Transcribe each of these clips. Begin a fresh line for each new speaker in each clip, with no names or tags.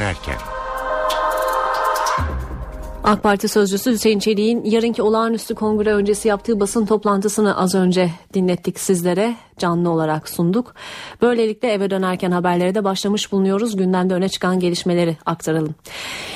dönerken.
AK Parti sözcüsü Hüseyin Çelik'in yarınki olağanüstü kongre öncesi yaptığı basın toplantısını az önce dinlettik sizlere. Canlı olarak sunduk. Böylelikle eve dönerken haberlere de başlamış bulunuyoruz. Gündemde öne çıkan gelişmeleri aktaralım.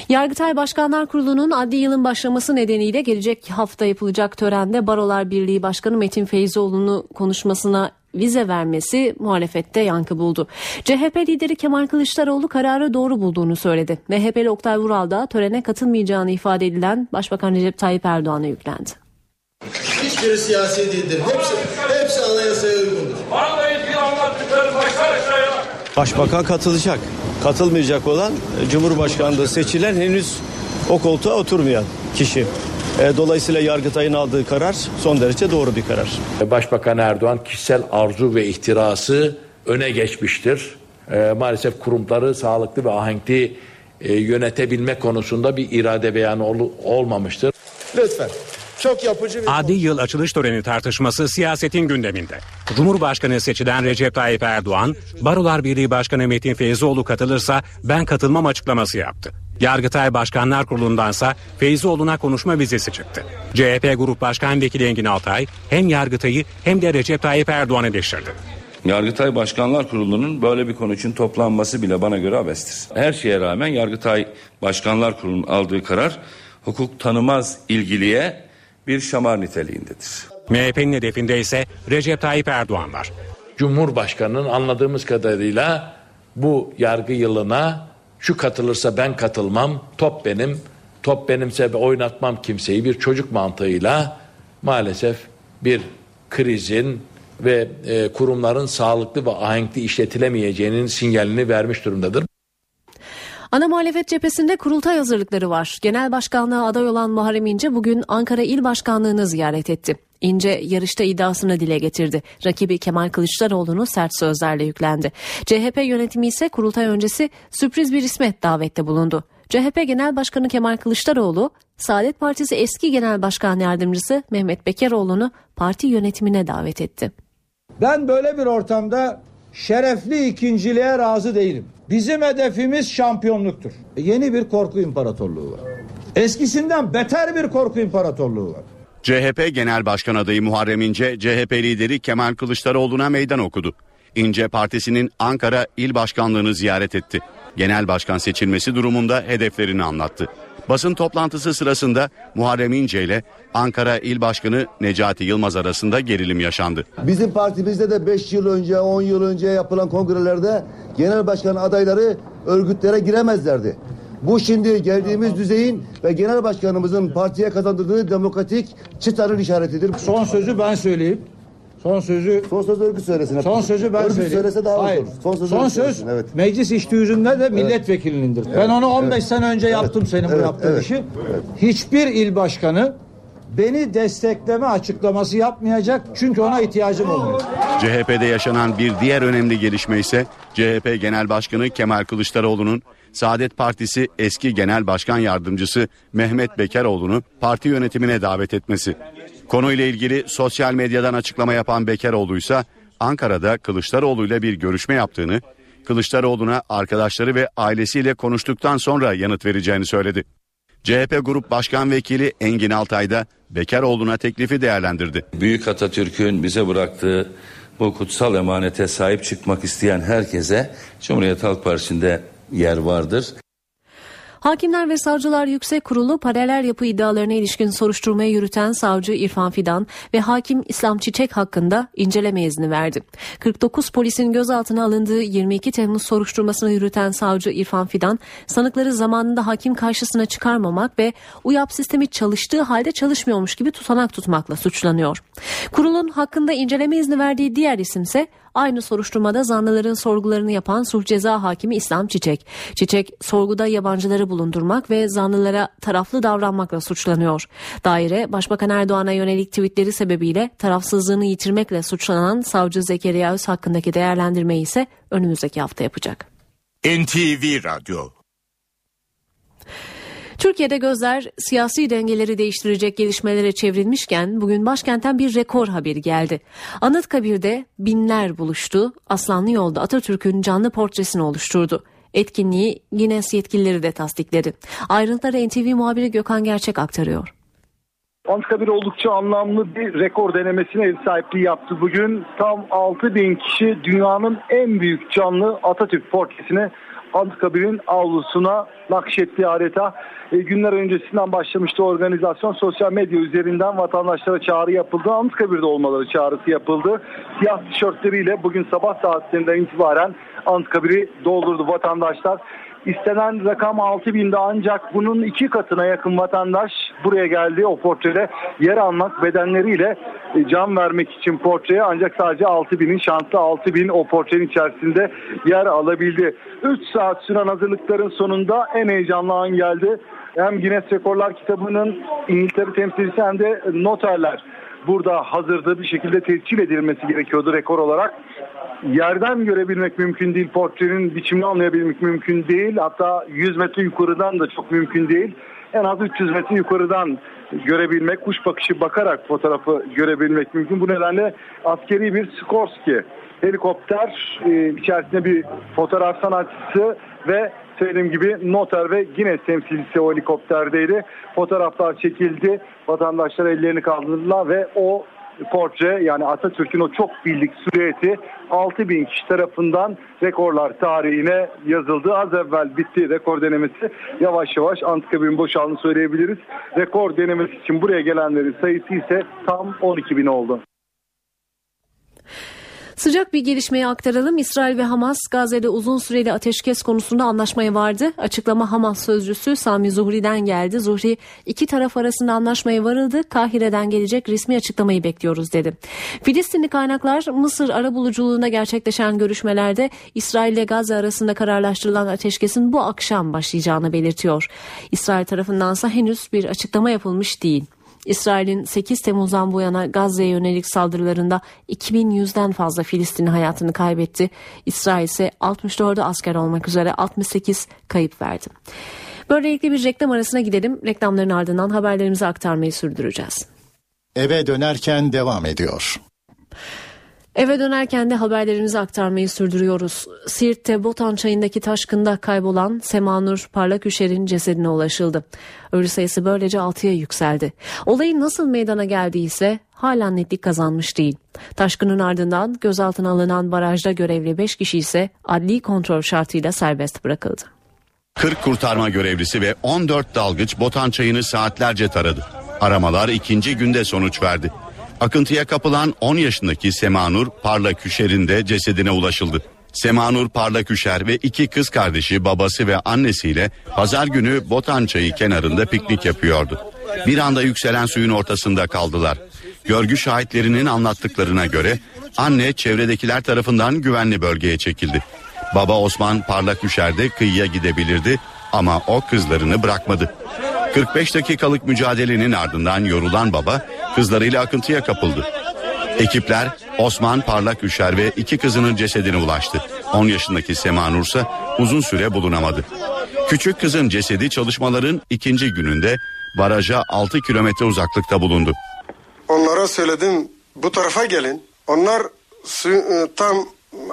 Yargıtay Başkanlar Kurulu'nun adli yılın başlaması nedeniyle gelecek hafta yapılacak törende Barolar Birliği Başkanı Metin Feyzoğlu'nu konuşmasına vize vermesi muhalefette yankı buldu. CHP lideri Kemal Kılıçdaroğlu kararı doğru bulduğunu söyledi. MHP'li Oktay Vural da törene katılmayacağını ifade edilen Başbakan Recep Tayyip Erdoğan'a yüklendi.
Hiçbiri siyasi değildir. Hepsi, hepsi anayasaya uygundur.
Başbakan katılacak. Katılmayacak olan Cumhurbaşkanlığı seçilen henüz o koltuğa oturmayan kişi. E, dolayısıyla Yargıtay'ın aldığı karar son derece doğru bir karar.
Başbakan Erdoğan kişisel arzu ve ihtirası öne geçmiştir. E, maalesef kurumları sağlıklı ve ahenkli e, yönetebilme konusunda bir irade beyanı ol, olmamıştır.
Lütfen. Çok yapıcı bir
Adi yıl açılış töreni tartışması siyasetin gündeminde. Cumhurbaşkanı seçilen Recep Tayyip Erdoğan, Barolar Birliği Başkanı Metin Feyzoğlu katılırsa ben katılmam açıklaması yaptı. Yargıtay Başkanlar Kurulu'ndansa Feyzoğlu'na konuşma vizesi çıktı. CHP Grup Başkan Vekili Engin Altay hem Yargıtay'ı hem de Recep Tayyip Erdoğan'ı eleştirdi.
Yargıtay Başkanlar Kurulu'nun böyle bir konu için toplanması bile bana göre abestir. Her şeye rağmen Yargıtay Başkanlar Kurulu'nun aldığı karar hukuk tanımaz ilgiliye bir şamar niteliğindedir.
MHP'nin hedefinde ise Recep Tayyip Erdoğan var.
Cumhurbaşkanının anladığımız kadarıyla bu yargı yılına şu katılırsa ben katılmam, top benim, top benimse oynatmam kimseyi bir çocuk mantığıyla maalesef bir krizin ve e, kurumların sağlıklı ve ahenkli işletilemeyeceğinin sinyalini vermiş durumdadır.
Ana muhalefet cephesinde kurultay hazırlıkları var. Genel başkanlığa aday olan Muharrem İnce bugün Ankara İl Başkanlığı'nı ziyaret etti. İnce yarışta iddiasını dile getirdi. Rakibi Kemal Kılıçdaroğlu'nu sert sözlerle yüklendi. CHP yönetimi ise kurultay öncesi sürpriz bir ismet davette bulundu. CHP Genel Başkanı Kemal Kılıçdaroğlu, Saadet Partisi eski Genel Başkan Yardımcısı Mehmet Bekeroğlu'nu parti yönetimine davet etti.
Ben böyle bir ortamda şerefli ikinciliğe razı değilim. Bizim hedefimiz şampiyonluktur. Yeni bir korku imparatorluğu var. Eskisinden beter bir korku imparatorluğu var.
CHP Genel Başkan adayı Muharrem İnce, CHP lideri Kemal Kılıçdaroğlu'na meydan okudu. İnce partisinin Ankara İl Başkanlığını ziyaret etti. Genel başkan seçilmesi durumunda hedeflerini anlattı. Basın toplantısı sırasında Muharrem İnce ile Ankara İl Başkanı Necati Yılmaz arasında gerilim yaşandı.
Bizim partimizde de 5 yıl önce 10 yıl önce yapılan kongrelerde genel başkan adayları örgütlere giremezlerdi. Bu şimdi geldiğimiz düzeyin ve genel başkanımızın partiye kazandırdığı demokratik çıtanın işaretidir.
Son sözü ben söyleyeyim. Son sözü
Son söz örgüt söylesin.
son sözü ben
örgüt
söyleyeyim.
söylese daha
Hayır.
olur. Son söz,
Son
örgüt
söz
söylesin, Evet.
meclis iştüzünde de milletvekilindir. Ben onu 15 sene önce yaptım senin bu
Evet,
yaptığın
evet,
işi. Hiçbir il başkanı beni destekleme açıklaması yapmayacak çünkü ona ihtiyacım olmuyor.
CHP'de yaşanan bir diğer önemli gelişme ise CHP Genel Başkanı Kemal Kılıçdaroğlu'nun Saadet Partisi eski Genel Başkan Yardımcısı Mehmet Bekeroğlu'nu parti yönetimine davet etmesi. Konuyla ilgili sosyal medyadan açıklama yapan Bekeroğlu ise Ankara'da Kılıçdaroğlu ile bir görüşme yaptığını, Kılıçdaroğlu'na arkadaşları ve ailesiyle konuştuktan sonra yanıt vereceğini söyledi. CHP Grup Başkan Vekili Engin Altay da Bekaroğlu'na teklifi değerlendirdi.
Büyük Atatürk'ün bize bıraktığı bu kutsal emanete sahip çıkmak isteyen herkese Cumhuriyet Halk Partisi'nde yer vardır.
Hakimler ve Savcılar Yüksek Kurulu paralel yapı iddialarına ilişkin soruşturmayı yürüten savcı İrfan Fidan ve hakim İslam Çiçek hakkında inceleme izni verdi. 49 polisin gözaltına alındığı 22 Temmuz soruşturmasını yürüten savcı İrfan Fidan, sanıkları zamanında hakim karşısına çıkarmamak ve UYAP sistemi çalıştığı halde çalışmıyormuş gibi tutanak tutmakla suçlanıyor. Kurulun hakkında inceleme izni verdiği diğer isimse Aynı soruşturmada zanlıların sorgularını yapan sulh ceza hakimi İslam Çiçek. Çiçek sorguda yabancıları bulundurmak ve zanlılara taraflı davranmakla suçlanıyor. Daire Başbakan Erdoğan'a yönelik tweetleri sebebiyle tarafsızlığını yitirmekle suçlanan savcı Zekeriya Öz hakkındaki değerlendirmeyi ise önümüzdeki hafta yapacak.
NTV Radyo
Türkiye'de gözler siyasi dengeleri değiştirecek gelişmelere çevrilmişken bugün başkentten bir rekor haberi geldi. Anıtkabir'de binler buluştu. Aslanlı Yolda Atatürk'ün canlı portresini oluşturdu. Etkinliği Guinness yetkilileri de tasdikledi. Ayrıntıları NTV muhabiri Gökhan Gerçek aktarıyor.
Anıtkabir oldukça anlamlı bir rekor denemesine ev sahipliği yaptı bugün. Tam 6 bin kişi dünyanın en büyük canlı Atatürk portresini Anıtkabir'in avlusuna nakşetti adeta. E, günler öncesinden başlamıştı organizasyon. Sosyal medya üzerinden vatandaşlara çağrı yapıldı. Anıtkabir'de olmaları çağrısı yapıldı. Siyah tişörtleriyle bugün sabah saatlerinden itibaren Anıtkabir'i doldurdu vatandaşlar. İstenen rakam 6 binde ancak bunun iki katına yakın vatandaş buraya geldi o portrede yer almak bedenleriyle e, can vermek için portreye ancak sadece 6 binin şanslı 6 bin o portrenin içerisinde yer alabildi. 3 saat süren hazırlıkların sonunda en heyecanlı an geldi. Hem Guinness Rekorlar kitabının İngiltere temsilcisi hem de noterler burada hazırda bir şekilde tescil edilmesi gerekiyordu rekor olarak yerden görebilmek mümkün değil. Portrenin biçimini anlayabilmek mümkün değil. Hatta 100 metre yukarıdan da çok mümkün değil. En az 300 metre yukarıdan görebilmek, kuş bakışı bakarak fotoğrafı görebilmek mümkün. Bu nedenle askeri bir Skorsky helikopter e, içerisinde bir fotoğraf sanatçısı ve söylediğim gibi noter ve Guinness temsilcisi o helikopterdeydi. Fotoğraflar çekildi. Vatandaşlar ellerini kaldırdılar ve o portre yani Atatürk'ün o çok bildik silüeti 6 bin kişi tarafından rekorlar tarihine yazıldı. Az evvel bitti rekor denemesi. Yavaş yavaş Anıtkabir'in boşaldığını söyleyebiliriz. Rekor denemesi için buraya gelenlerin sayısı ise tam 12 bin oldu.
Sıcak bir gelişmeyi aktaralım. İsrail ve Hamas Gazze'de uzun süreli ateşkes konusunda anlaşmaya vardı. Açıklama Hamas sözcüsü Sami Zuhri'den geldi. Zuhri iki taraf arasında anlaşmaya varıldı. Kahire'den gelecek resmi açıklamayı bekliyoruz dedi. Filistinli kaynaklar Mısır arabuluculuğunda gerçekleşen görüşmelerde İsrail ile Gazze arasında kararlaştırılan ateşkesin bu akşam başlayacağını belirtiyor. İsrail tarafındansa henüz bir açıklama yapılmış değil. İsrail'in 8 Temmuz'dan bu yana Gazze'ye yönelik saldırılarında 2100'den fazla Filistinli hayatını kaybetti. İsrail ise 64 asker olmak üzere 68 kayıp verdi. Böylelikle bir reklam arasına gidelim. Reklamların ardından haberlerimizi aktarmayı sürdüreceğiz.
Eve dönerken devam ediyor.
Eve dönerken de haberlerimizi aktarmayı sürdürüyoruz. Siirt'te Botan çayındaki taşkında kaybolan Semanur Parlaküşer'in cesedine ulaşıldı. Ölü sayısı böylece 6'ya yükseldi. Olayın nasıl meydana geldiyse hala netlik kazanmış değil. Taşkının ardından gözaltına alınan barajda görevli 5 kişi ise adli kontrol şartıyla serbest bırakıldı.
40 kurtarma görevlisi ve 14 dalgıç Botan çayını saatlerce taradı. Aramalar ikinci günde sonuç verdi. Akıntıya kapılan 10 yaşındaki Semanur Parlaküşer'in de cesedine ulaşıldı. Semanur Parlaküşer ve iki kız kardeşi babası ve annesiyle pazar günü Botan Çayı kenarında piknik yapıyordu. Bir anda yükselen suyun ortasında kaldılar. Görgü şahitlerinin anlattıklarına göre anne çevredekiler tarafından güvenli bölgeye çekildi. Baba Osman Parlaküşer de kıyıya gidebilirdi ama o kızlarını bırakmadı. 45 dakikalık mücadelenin ardından yorulan baba kızlarıyla akıntıya kapıldı. Ekipler Osman Parlak Üşer ve iki kızının cesedine ulaştı. 10 yaşındaki Sema Nursa uzun süre bulunamadı. Küçük kızın cesedi çalışmaların ikinci gününde baraja 6 kilometre uzaklıkta bulundu.
Onlara söyledim bu tarafa gelin. Onlar su, e, tam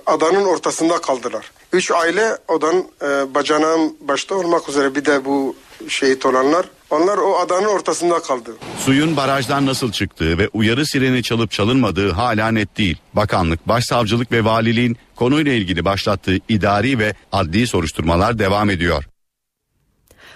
adanın ortasında kaldılar. Üç aile odanın e, bacanağın başta olmak üzere bir de bu şehit olanlar onlar o adanın ortasında kaldı.
Suyun barajdan nasıl çıktığı ve uyarı sireni çalıp çalınmadığı hala net değil. Bakanlık, başsavcılık ve valiliğin konuyla ilgili başlattığı idari ve adli soruşturmalar devam ediyor.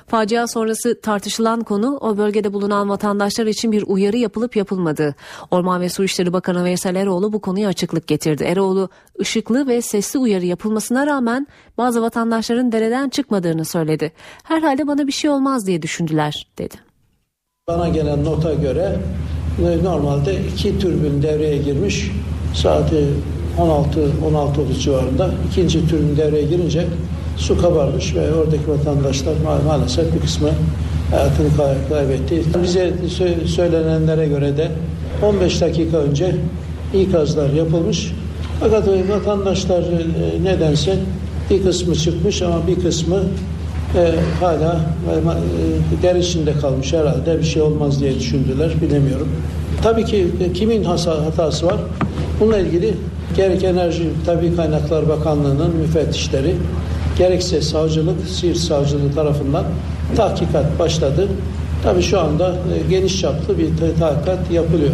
Facia sonrası tartışılan konu o bölgede bulunan vatandaşlar için bir uyarı yapılıp yapılmadığı. Orman ve Su İşleri Bakanı Veysel Eroğlu bu konuya açıklık getirdi. Eroğlu ışıklı ve sesli uyarı yapılmasına rağmen bazı vatandaşların dereden çıkmadığını söyledi. Herhalde bana bir şey olmaz diye düşündüler dedi.
Bana gelen nota göre e, normalde iki türbün devreye girmiş. Saati 16-16 civarında ikinci türbün devreye girince su kabarmış ve oradaki vatandaşlar ma- maalesef bir kısmı hayatını kaybetti. Bize söylenenlere göre de 15 dakika önce ikazlar yapılmış. Fakat vatandaşlar e, nedense bir kısmı çıkmış ama bir kısmı e, hala e, der içinde kalmış herhalde bir şey olmaz diye düşündüler bilemiyorum. Tabii ki e, kimin hatası var? Bununla ilgili gerek Enerji Tabi Kaynaklar Bakanlığı'nın müfettişleri gerekse savcılık, Siirt Savcılığı tarafından tahkikat başladı. Tabii şu anda e, geniş çaplı bir tahkikat yapılıyor.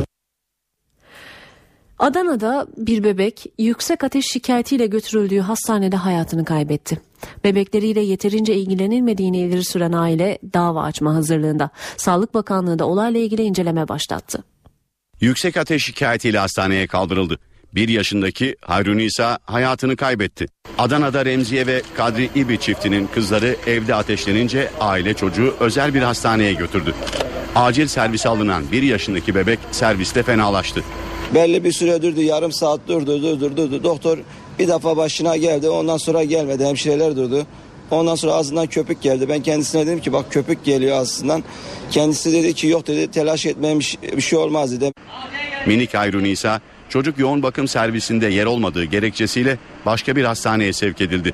Adana'da bir bebek yüksek ateş şikayetiyle götürüldüğü hastanede hayatını kaybetti. Bebekleriyle yeterince ilgilenilmediğini ileri süren aile dava açma hazırlığında. Sağlık Bakanlığı da olayla ilgili inceleme başlattı.
Yüksek ateş şikayetiyle hastaneye kaldırıldı. Bir yaşındaki Hayrunisa hayatını kaybetti. Adana'da Remziye ve Kadri İbi çiftinin kızları evde ateşlenince aile çocuğu özel bir hastaneye götürdü. Acil servise alınan bir yaşındaki bebek serviste fenalaştı.
Belli bir süre durdu yarım saat durdu durdu durdu. Doktor bir defa başına geldi ondan sonra gelmedi hemşireler durdu. Ondan sonra ağzından köpük geldi. Ben kendisine dedim ki bak köpük geliyor ağzından. Kendisi dedi ki yok dedi telaş etmemiş bir şey olmaz dedi.
Minik Hayrunisa çocuk yoğun bakım servisinde yer olmadığı gerekçesiyle başka bir hastaneye sevk edildi.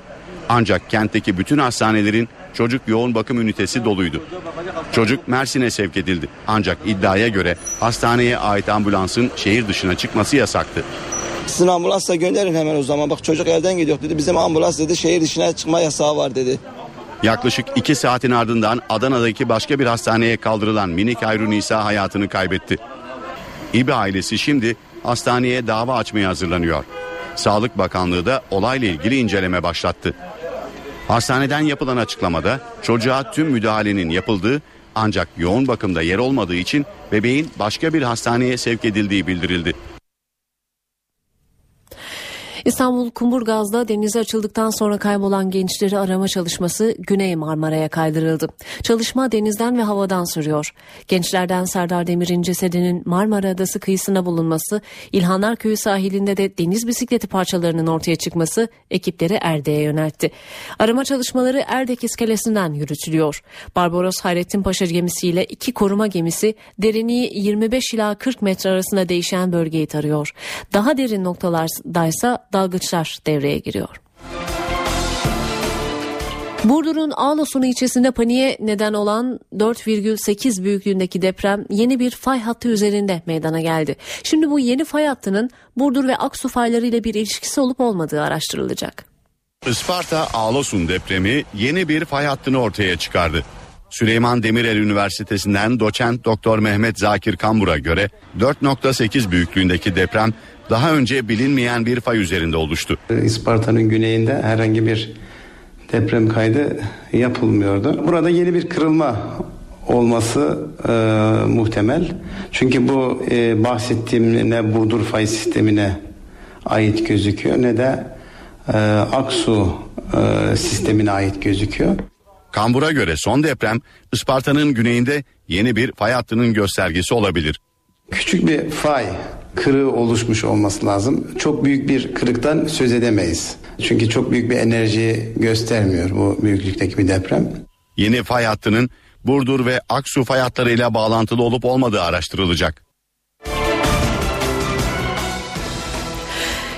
Ancak kentteki bütün hastanelerin çocuk yoğun bakım ünitesi doluydu. Çocuk Mersin'e sevk edildi. Ancak iddiaya göre hastaneye ait ambulansın şehir dışına çıkması yasaktı.
Sizin ambulansla gönderin hemen o zaman. Bak çocuk elden gidiyor dedi. Bizim ambulans dedi şehir dışına çıkma yasağı var dedi.
Yaklaşık iki saatin ardından Adana'daki başka bir hastaneye kaldırılan minik Hayrun İsa hayatını kaybetti. İbi ailesi şimdi hastaneye dava açmaya hazırlanıyor. Sağlık Bakanlığı da olayla ilgili inceleme başlattı. Hastaneden yapılan açıklamada çocuğa tüm müdahalenin yapıldığı ancak yoğun bakımda yer olmadığı için bebeğin başka bir hastaneye sevk edildiği bildirildi.
İstanbul Kumburgaz'da denize açıldıktan sonra kaybolan gençleri arama çalışması Güney Marmara'ya kaydırıldı. Çalışma denizden ve havadan sürüyor. Gençlerden Serdar Demir'in cesedinin Marmara Adası kıyısına bulunması, İlhanlar Köyü sahilinde de deniz bisikleti parçalarının ortaya çıkması ekipleri Erde'ye yöneltti. Arama çalışmaları Erdek iskelesinden yürütülüyor. Barbaros Hayrettin Paşa gemisiyle iki koruma gemisi derinliği 25 ila 40 metre arasında değişen bölgeyi tarıyor. Daha derin noktalardaysa dalgıçlar devreye giriyor. Burdur'un Ağlasun ilçesinde paniğe neden olan 4,8 büyüklüğündeki deprem yeni bir fay hattı üzerinde meydana geldi. Şimdi bu yeni fay hattının Burdur ve Aksu fayları ile bir ilişkisi olup olmadığı araştırılacak.
Isparta Ağlasun depremi yeni bir fay hattını ortaya çıkardı. Süleyman Demirel Üniversitesi'nden doçent Doktor Mehmet Zakir Kambur'a göre 4.8 büyüklüğündeki deprem daha önce bilinmeyen bir fay üzerinde oluştu.
Isparta'nın güneyinde herhangi bir deprem kaydı yapılmıyordu. Burada yeni bir kırılma olması e, muhtemel. Çünkü bu e, bahsettiğim ne Burdur fay sistemine ait gözüküyor ne de e, Aksu e, sistemine ait gözüküyor.
Kambur'a göre son deprem Isparta'nın güneyinde yeni bir fay hattının göstergesi olabilir.
Küçük bir fay kırığı oluşmuş olması lazım. Çok büyük bir kırıktan söz edemeyiz. Çünkü çok büyük bir enerji göstermiyor bu büyüklükteki bir deprem.
Yeni fay hattının Burdur ve Aksu fay hatlarıyla bağlantılı olup olmadığı araştırılacak.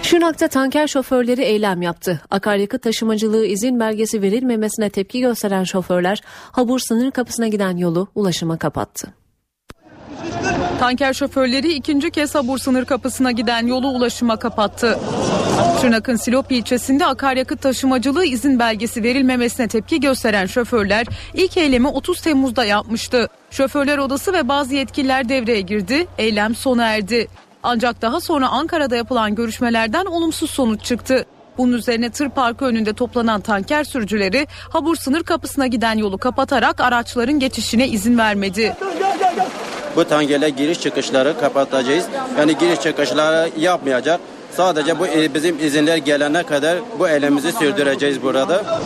Şırnak'ta tanker şoförleri eylem yaptı. Akaryakıt taşımacılığı izin belgesi verilmemesine tepki gösteren şoförler Habur sınır kapısına giden yolu ulaşıma kapattı.
Tanker şoförleri ikinci kez Habur sınır kapısına giden yolu ulaşıma kapattı. Şırnak'ın Silop ilçesinde akaryakıt taşımacılığı izin belgesi verilmemesine tepki gösteren şoförler ilk eylemi 30 Temmuz'da yapmıştı. Şoförler odası ve bazı yetkililer devreye girdi, eylem sona erdi. Ancak daha sonra Ankara'da yapılan görüşmelerden olumsuz sonuç çıktı. Bunun üzerine tır parkı önünde toplanan tanker sürücüleri Habur sınır kapısına giden yolu kapatarak araçların geçişine izin vermedi.
Bu tankerle giriş çıkışları kapatacağız. Yani giriş çıkışları yapmayacak. Sadece bu bizim izinler gelene kadar bu eylemimizi sürdüreceğiz burada.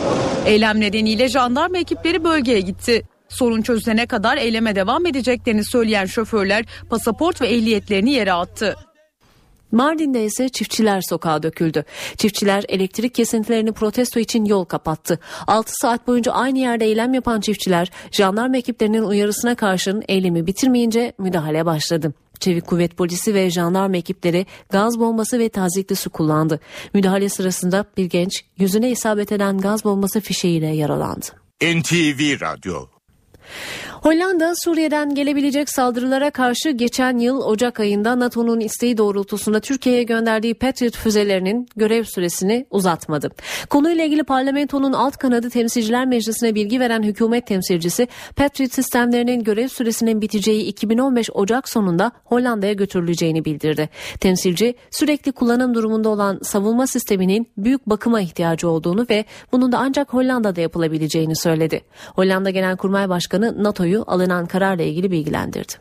Eylem nedeniyle jandarma ekipleri bölgeye gitti. Sorun çözülene kadar eyleme devam edeceklerini söyleyen şoförler pasaport ve ehliyetlerini yere attı.
Mardin'de ise çiftçiler sokağa döküldü. Çiftçiler elektrik kesintilerini protesto için yol kapattı. 6 saat boyunca aynı yerde eylem yapan çiftçiler jandarma ekiplerinin uyarısına karşın eylemi bitirmeyince müdahale başladı. Çevik kuvvet polisi ve jandarma ekipleri gaz bombası ve tazikli su kullandı. Müdahale sırasında bir genç yüzüne isabet eden gaz bombası fişeğiyle yaralandı.
NTV Radyo
Hollanda Suriye'den gelebilecek saldırılara karşı geçen yıl Ocak ayında NATO'nun isteği doğrultusunda Türkiye'ye gönderdiği Patriot füzelerinin görev süresini uzatmadı. Konuyla ilgili parlamentonun alt kanadı temsilciler meclisine bilgi veren hükümet temsilcisi Patriot sistemlerinin görev süresinin biteceği 2015 Ocak sonunda Hollanda'ya götürüleceğini bildirdi. Temsilci sürekli kullanım durumunda olan savunma sisteminin büyük bakıma ihtiyacı olduğunu ve bunun da ancak Hollanda'da yapılabileceğini söyledi. Hollanda Genelkurmay Başkanı NATO'yu alınan kararla ilgili bilgilendirdi.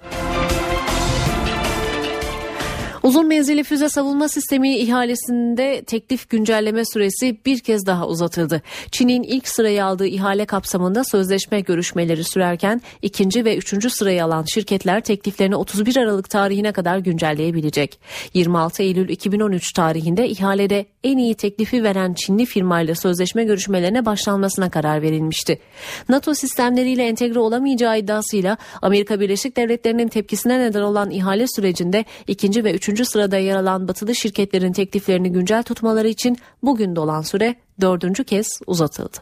Uzun menzilli füze savunma sistemi ihalesinde teklif güncelleme süresi bir kez daha uzatıldı. Çin'in ilk sırayı aldığı ihale kapsamında sözleşme görüşmeleri sürerken ikinci ve üçüncü sırayı alan şirketler tekliflerini 31 Aralık tarihine kadar güncelleyebilecek. 26 Eylül 2013 tarihinde ihalede en iyi teklifi veren Çinli firmayla sözleşme görüşmelerine başlanmasına karar verilmişti. NATO sistemleriyle entegre olamayacağı iddiasıyla Amerika Birleşik Devletleri'nin tepkisine neden olan ihale sürecinde ikinci ve üçüncü sırada yer alan batılı şirketlerin tekliflerini güncel tutmaları için bugün dolan süre dördüncü kez uzatıldı.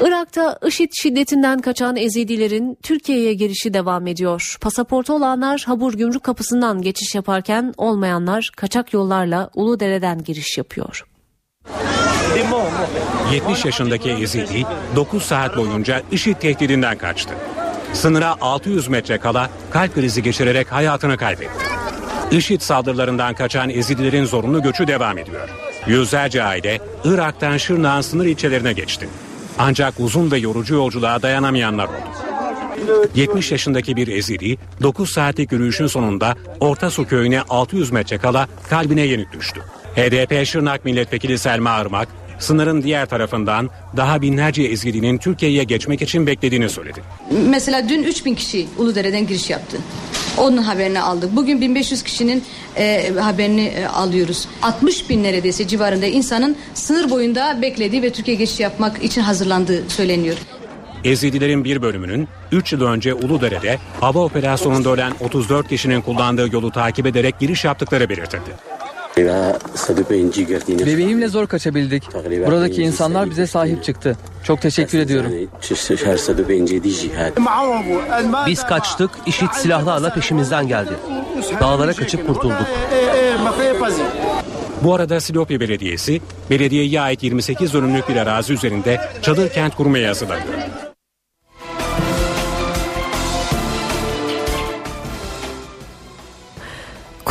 Irak'ta IŞİD şiddetinden kaçan Ezidilerin Türkiye'ye girişi devam ediyor. Pasaportu olanlar Habur Gümrük Kapısı'ndan geçiş yaparken olmayanlar kaçak yollarla Uludere'den giriş yapıyor.
70 yaşındaki Ezidi 9 saat boyunca IŞİD tehdidinden kaçtı. Sınıra 600 metre kala kalp krizi geçirerek hayatını kaybetti. IŞİD saldırılarından kaçan Ezidilerin zorunlu göçü devam ediyor. Yüzlerce aile Irak'tan Şırnak'ın sınır ilçelerine geçti. Ancak uzun ve yorucu yolculuğa dayanamayanlar oldu. 70 yaşındaki bir Ezidi 9 saatlik yürüyüşün sonunda Orta Su köyüne 600 metre kala kalbine yenik düştü. HDP Şırnak Milletvekili Selma Irmak, sınırın diğer tarafından daha binlerce Ezidinin Türkiye'ye geçmek için beklediğini söyledi.
Mesela dün 3000 kişi Uludere'den giriş yaptı. Onun haberini aldık. Bugün 1500 kişinin e, haberini e, alıyoruz. 60 bin neredeyse civarında insanın sınır boyunda beklediği ve Türkiye geçiş yapmak için hazırlandığı söyleniyor.
Ezidilerin bir bölümünün 3 yıl önce Uludere'de hava operasyonunda ölen 34 kişinin kullandığı yolu takip ederek giriş yaptıkları belirtildi.
Bebeğimle zor kaçabildik. Buradaki insanlar bize sahip çıktı. Çok teşekkür ediyorum.
Biz kaçtık, işit silahlarla peşimizden geldi. Dağlara kaçıp kurtulduk.
Bu arada Silopi Belediyesi, belediyeye ait 28 dönümlük bir arazi üzerinde çadır kent kurmaya hazırlanıyor.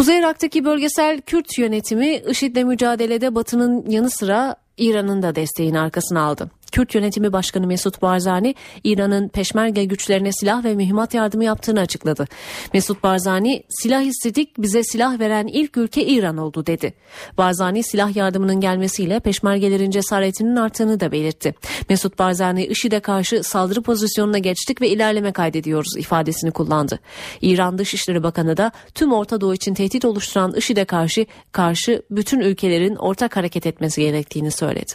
Kuzey Irak'taki bölgesel Kürt yönetimi IŞİD'le mücadelede Batı'nın yanı sıra İran'ın da desteğini arkasına aldı. Kürt yönetimi başkanı Mesut Barzani, İran'ın peşmerge güçlerine silah ve mühimmat yardımı yaptığını açıkladı. Mesut Barzani, silah istedik bize silah veren ilk ülke İran oldu dedi. Barzani silah yardımının gelmesiyle peşmergelerin cesaretinin arttığını da belirtti. Mesut Barzani, IŞİD'e karşı saldırı pozisyonuna geçtik ve ilerleme kaydediyoruz ifadesini kullandı. İran Dışişleri Bakanı da tüm Orta Doğu için tehdit oluşturan IŞİD'e karşı, karşı bütün ülkelerin ortak hareket etmesi gerektiğini söyledi.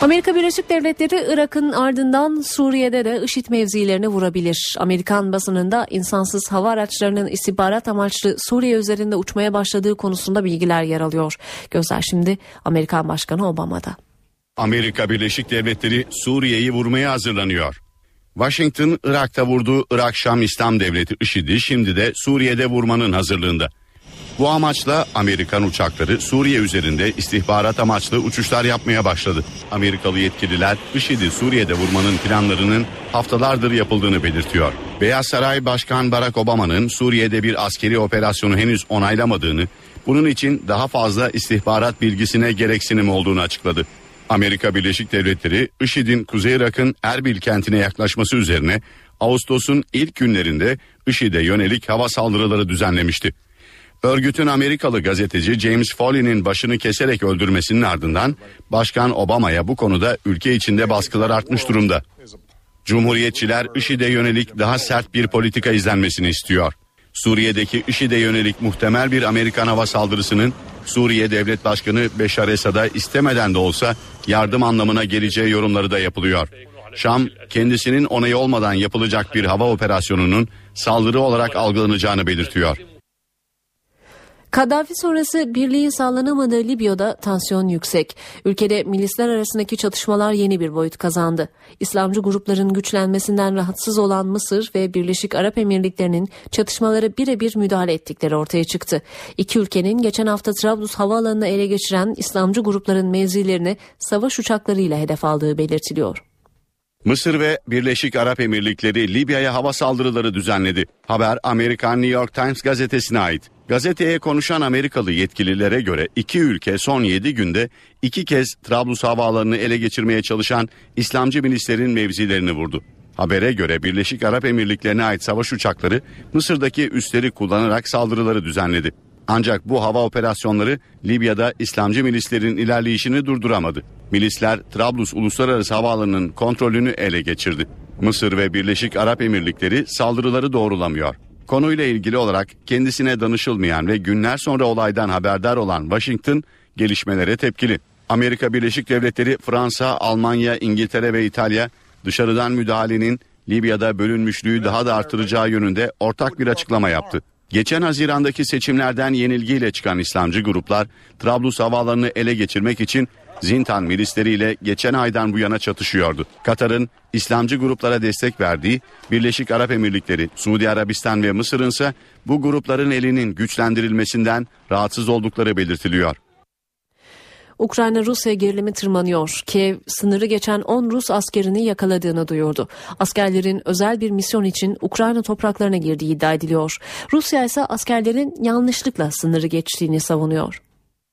Amerika Birleşik Devletleri Irak'ın ardından Suriye'de de IŞİD mevzilerini vurabilir. Amerikan basınında insansız hava araçlarının istihbarat amaçlı Suriye üzerinde uçmaya başladığı konusunda bilgiler yer alıyor. Gözler şimdi Amerikan Başkanı Obama'da.
Amerika Birleşik Devletleri Suriye'yi vurmaya hazırlanıyor. Washington, Irak'ta vurduğu Irak-Şam İslam Devleti IŞİD'i şimdi de Suriye'de vurmanın hazırlığında. Bu amaçla Amerikan uçakları Suriye üzerinde istihbarat amaçlı uçuşlar yapmaya başladı. Amerikalı yetkililer IŞİD'i Suriye'de vurmanın planlarının haftalardır yapıldığını belirtiyor. Beyaz Saray Başkan Barack Obama'nın Suriye'de bir askeri operasyonu henüz onaylamadığını, bunun için daha fazla istihbarat bilgisine gereksinim olduğunu açıkladı. Amerika Birleşik Devletleri IŞİD'in Kuzey Irak'ın Erbil kentine yaklaşması üzerine Ağustos'un ilk günlerinde IŞİD'e yönelik hava saldırıları düzenlemişti. Örgütün Amerikalı gazeteci James Foley'nin başını keserek öldürmesinin ardından Başkan Obama'ya bu konuda ülke içinde baskılar artmış durumda. Cumhuriyetçiler IŞİD'e yönelik daha sert bir politika izlenmesini istiyor. Suriye'deki IŞİD'e yönelik muhtemel bir Amerikan hava saldırısının Suriye Devlet Başkanı Beşar Esad'a istemeden de olsa yardım anlamına geleceği yorumları da yapılıyor. Şam kendisinin onayı olmadan yapılacak bir hava operasyonunun saldırı olarak algılanacağını belirtiyor.
Kaddafi sonrası birliğin sağlanamadığı Libya'da tansiyon yüksek. Ülkede milisler arasındaki çatışmalar yeni bir boyut kazandı. İslamcı grupların güçlenmesinden rahatsız olan Mısır ve Birleşik Arap Emirlikleri'nin çatışmaları birebir müdahale ettikleri ortaya çıktı. İki ülkenin geçen hafta Trablus havaalanını ele geçiren İslamcı grupların mevzilerini savaş uçaklarıyla hedef aldığı belirtiliyor.
Mısır ve Birleşik Arap Emirlikleri Libya'ya hava saldırıları düzenledi. Haber Amerikan New York Times gazetesine ait. Gazeteye konuşan Amerikalı yetkililere göre iki ülke son 7 günde iki kez Trablus havaalanını ele geçirmeye çalışan İslamcı milislerin mevzilerini vurdu. Habere göre Birleşik Arap Emirlikleri'ne ait savaş uçakları Mısır'daki üsleri kullanarak saldırıları düzenledi. Ancak bu hava operasyonları Libya'da İslamcı milislerin ilerleyişini durduramadı. Milisler Trablus Uluslararası Havaalanı'nın kontrolünü ele geçirdi. Mısır ve Birleşik Arap Emirlikleri saldırıları doğrulamıyor. Konuyla ilgili olarak kendisine danışılmayan ve günler sonra olaydan haberdar olan Washington gelişmelere tepkili. Amerika Birleşik Devletleri, Fransa, Almanya, İngiltere ve İtalya dışarıdan müdahalenin Libya'da bölünmüşlüğü daha da artıracağı yönünde ortak bir açıklama yaptı. Geçen Haziran'daki seçimlerden yenilgiyle çıkan İslamcı gruplar Trablus havaalanını ele geçirmek için Zintan milisleriyle geçen aydan bu yana çatışıyordu. Katar'ın İslamcı gruplara destek verdiği Birleşik Arap Emirlikleri, Suudi Arabistan ve Mısır'ın ise bu grupların elinin güçlendirilmesinden rahatsız oldukları belirtiliyor.
Ukrayna-Rusya gerilimi tırmanıyor. Kiev sınırı geçen 10 Rus askerini yakaladığını duyurdu. Askerlerin özel bir misyon için Ukrayna topraklarına girdiği iddia ediliyor. Rusya ise askerlerin yanlışlıkla sınırı geçtiğini savunuyor.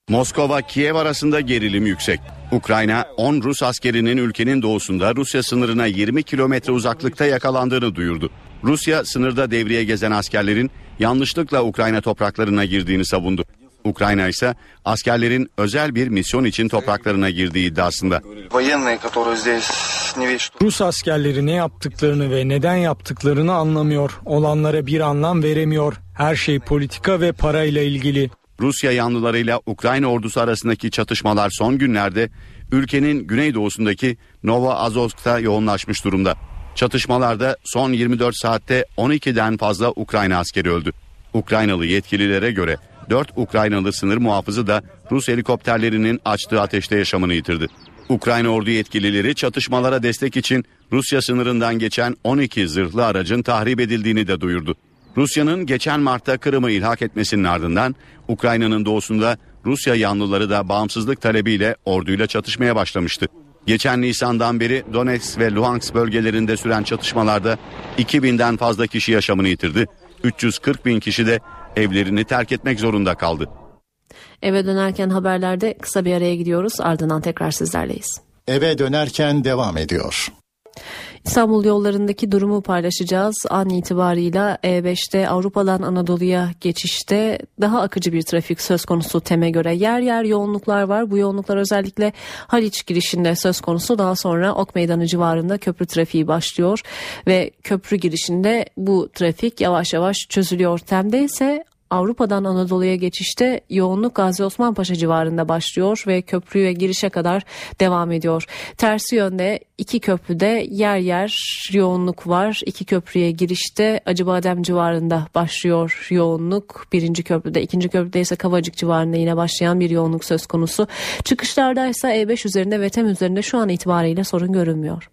Moskova-Kiev arasında gerilim yüksek. Ukrayna 10 Rus askerinin ülkenin doğusunda Rusya sınırına 20 kilometre uzaklıkta yakalandığını duyurdu. Rusya sınırda devriye gezen askerlerin yanlışlıkla Ukrayna topraklarına girdiğini savundu. Ukrayna ise askerlerin özel bir misyon için topraklarına girdiği iddiasında.
Rus askerleri ne yaptıklarını ve neden yaptıklarını anlamıyor. Olanlara bir anlam veremiyor. Her şey politika ve parayla ilgili.
Rusya yanlılarıyla Ukrayna ordusu arasındaki çatışmalar son günlerde ülkenin güneydoğusundaki Novoazovsk'ta yoğunlaşmış durumda. Çatışmalarda son 24 saatte 12'den fazla Ukrayna askeri öldü. Ukraynalı yetkililere göre 4 Ukraynalı sınır muhafızı da Rus helikopterlerinin açtığı ateşte yaşamını yitirdi. Ukrayna ordu yetkilileri çatışmalara destek için Rusya sınırından geçen 12 zırhlı aracın tahrip edildiğini de duyurdu. Rusya'nın geçen Mart'ta Kırım'ı ilhak etmesinin ardından Ukrayna'nın doğusunda Rusya yanlıları da bağımsızlık talebiyle orduyla çatışmaya başlamıştı. Geçen Nisan'dan beri Donetsk ve Luhansk bölgelerinde süren çatışmalarda 2000'den fazla kişi yaşamını yitirdi. 340 bin kişi de evlerini terk etmek zorunda kaldı.
Eve dönerken haberlerde kısa bir araya gidiyoruz ardından tekrar sizlerleyiz.
Eve dönerken devam ediyor.
İstanbul yollarındaki durumu paylaşacağız. An itibarıyla E5'te Avrupa'dan Anadolu'ya geçişte daha akıcı bir trafik söz konusu teme göre. Yer yer yoğunluklar var. Bu yoğunluklar özellikle Haliç girişinde söz konusu. Daha sonra Ok Meydanı civarında köprü trafiği başlıyor ve köprü girişinde bu trafik yavaş yavaş çözülüyor. Temde ise Avrupa'dan Anadolu'ya geçişte yoğunluk Gazi Osman civarında başlıyor ve köprüye girişe kadar devam ediyor. Tersi yönde iki köprüde yer yer yoğunluk var. İki köprüye girişte Acıbadem civarında başlıyor yoğunluk. Birinci köprüde, ikinci köprüde ise Kavacık civarında yine başlayan bir yoğunluk söz konusu. Çıkışlarda ise E5 üzerinde ve TEM üzerinde şu an itibariyle sorun görünmüyor.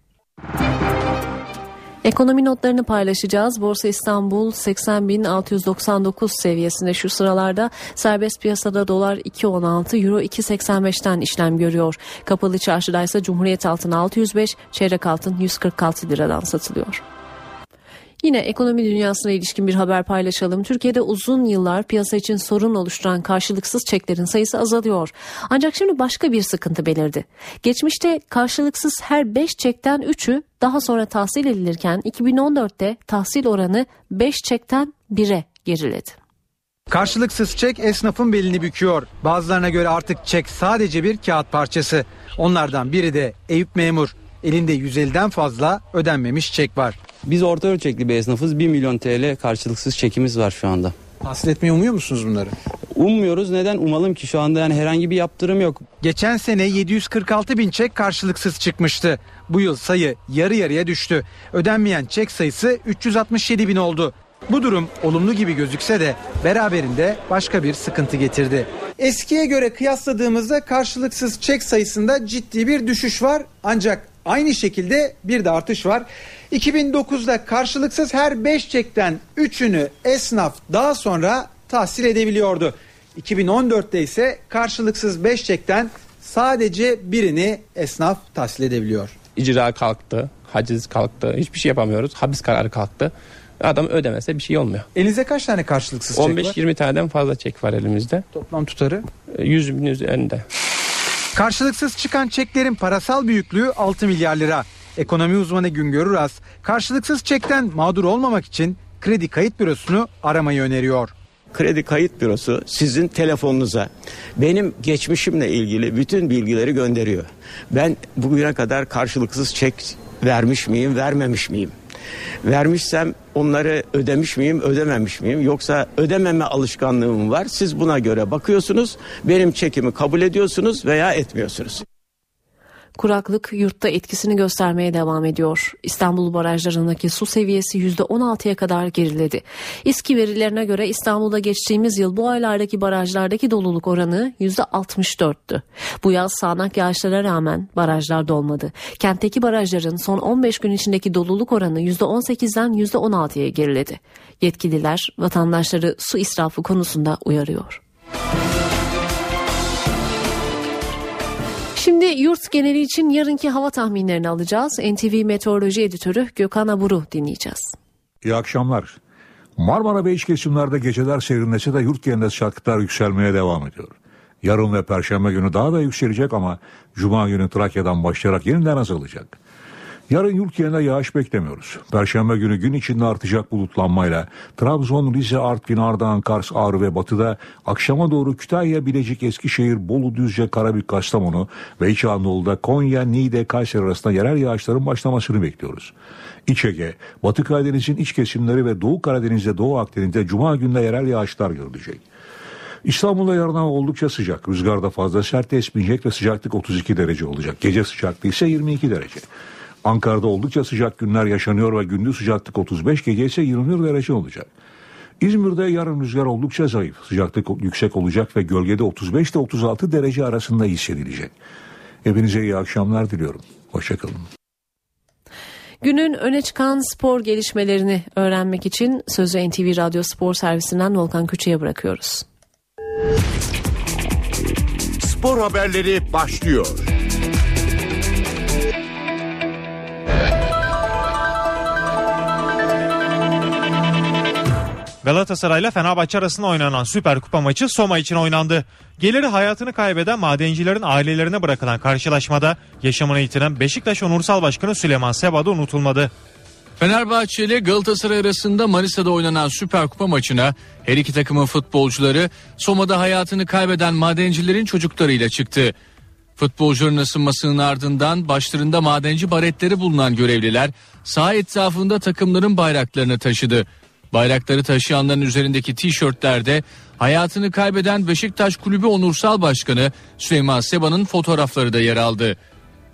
Ekonomi notlarını paylaşacağız. Borsa İstanbul 80.699 seviyesinde şu sıralarda serbest piyasada dolar 2.16 euro 2.85'ten işlem görüyor. Kapalı çarşıda ise Cumhuriyet altın 605 çeyrek altın 146 liradan satılıyor. Yine ekonomi dünyasına ilişkin bir haber paylaşalım. Türkiye'de uzun yıllar piyasa için sorun oluşturan karşılıksız çeklerin sayısı azalıyor. Ancak şimdi başka bir sıkıntı belirdi. Geçmişte karşılıksız her 5 çekten 3'ü daha sonra tahsil edilirken 2014'te tahsil oranı 5 çekten 1'e geriledi.
Karşılıksız çek esnafın belini büküyor. Bazılarına göre artık çek sadece bir kağıt parçası. Onlardan biri de Eyüp Memur. Elinde 150'den fazla ödenmemiş çek var.
Biz orta ölçekli bir esnafız. 1 milyon TL karşılıksız çekimiz var şu anda.
Tahsil etmeyi umuyor musunuz bunları?
Ummuyoruz. Neden umalım ki şu anda yani herhangi bir yaptırım yok.
Geçen sene 746 bin çek karşılıksız çıkmıştı. Bu yıl sayı yarı yarıya düştü. Ödenmeyen çek sayısı 367 bin oldu. Bu durum olumlu gibi gözükse de beraberinde başka bir sıkıntı getirdi. Eskiye göre kıyasladığımızda karşılıksız çek sayısında ciddi bir düşüş var. Ancak aynı şekilde bir de artış var. 2009'da karşılıksız her 5 çekten 3'ünü esnaf daha sonra tahsil edebiliyordu. 2014'te ise karşılıksız 5 çekten sadece birini esnaf tahsil edebiliyor.
İcra kalktı, haciz kalktı, hiçbir şey yapamıyoruz. Hapis kararı kalktı. Adam ödemese bir şey olmuyor.
Elinizde kaç tane karşılıksız çek var?
15-20 taneden fazla çek var elimizde.
Toplam tutarı?
100 bin üzerinde.
Karşılıksız çıkan çeklerin parasal büyüklüğü 6 milyar lira. Ekonomi uzmanı Güngör Uras, karşılıksız çekten mağdur olmamak için kredi kayıt bürosunu aramayı öneriyor.
Kredi kayıt bürosu sizin telefonunuza benim geçmişimle ilgili bütün bilgileri gönderiyor. Ben bugüne kadar karşılıksız çek vermiş miyim, vermemiş miyim? Vermişsem onları ödemiş miyim, ödememiş miyim? Yoksa ödememe alışkanlığım var. Siz buna göre bakıyorsunuz. Benim çekimi kabul ediyorsunuz veya etmiyorsunuz.
Kuraklık yurtta etkisini göstermeye devam ediyor. İstanbul barajlarındaki su seviyesi %16'ya kadar geriledi. İSKİ verilerine göre İstanbul'da geçtiğimiz yıl bu aylardaki barajlardaki doluluk oranı %64'tü. Bu yaz sağanak yağışlara rağmen barajlar dolmadı. Kentteki barajların son 15 gün içindeki doluluk oranı %18'den %16'ya geriledi. Yetkililer vatandaşları su israfı konusunda uyarıyor. Şimdi yurt geneli için yarınki hava tahminlerini alacağız. NTV Meteoroloji Editörü Gökhan Abur'u dinleyeceğiz.
İyi akşamlar. Marmara ve iç kesimlerde geceler serinlese de yurt genelinde sıcaklıklar yükselmeye devam ediyor. Yarın ve perşembe günü daha da yükselecek ama cuma günü Trakya'dan başlayarak yeniden azalacak. Yarın yurt genelinde yağış beklemiyoruz. Perşembe günü gün içinde artacak bulutlanmayla Trabzon, Rize, Artvin, Ardahan, Kars, Ağrı ve Batı'da akşama doğru Kütahya, Bilecik, Eskişehir, Bolu, Düzce, Karabük, Kastamonu ve İç Anadolu'da Konya, Niğde, Kayseri arasında yerel yağışların başlamasını bekliyoruz. İç Ege, Batı Karadeniz'in iç kesimleri ve Doğu Karadeniz'de Doğu Akdeniz'de Cuma günde yerel yağışlar görülecek. İstanbul'da yarın hava oldukça sıcak. Rüzgarda fazla sert esmeyecek ve sıcaklık 32 derece olacak. Gece sıcaklığı ise 22 derece. Ankara'da oldukça sıcak günler yaşanıyor ve gündüz sıcaklık 35, gece ise 21 derece olacak. İzmir'de yarın rüzgar oldukça zayıf. Sıcaklık yüksek olacak ve gölgede 35 ile 36 derece arasında hissedilecek. Hepinize iyi akşamlar diliyorum. Hoşçakalın.
Günün öne çıkan spor gelişmelerini öğrenmek için sözü NTV Radyo Spor Servisinden Volkan Küçü'ye bırakıyoruz.
Spor haberleri başlıyor.
Galatasaray ile Fenerbahçe arasında oynanan Süper Kupa maçı Soma için oynandı. Geliri hayatını kaybeden madencilerin ailelerine bırakılan karşılaşmada yaşamını yitiren Beşiktaş Onursal Başkanı Süleyman Seba da unutulmadı.
Fenerbahçe ile Galatasaray arasında Manisa'da oynanan Süper Kupa maçına her iki takımın futbolcuları Soma'da hayatını kaybeden madencilerin çocuklarıyla çıktı. Futbolcuların ısınmasının ardından başlarında madenci baretleri bulunan görevliler saha etrafında takımların bayraklarını taşıdı. Bayrakları taşıyanların üzerindeki tişörtlerde hayatını kaybeden Beşiktaş Kulübü Onursal Başkanı Süleyman Seba'nın fotoğrafları da yer aldı.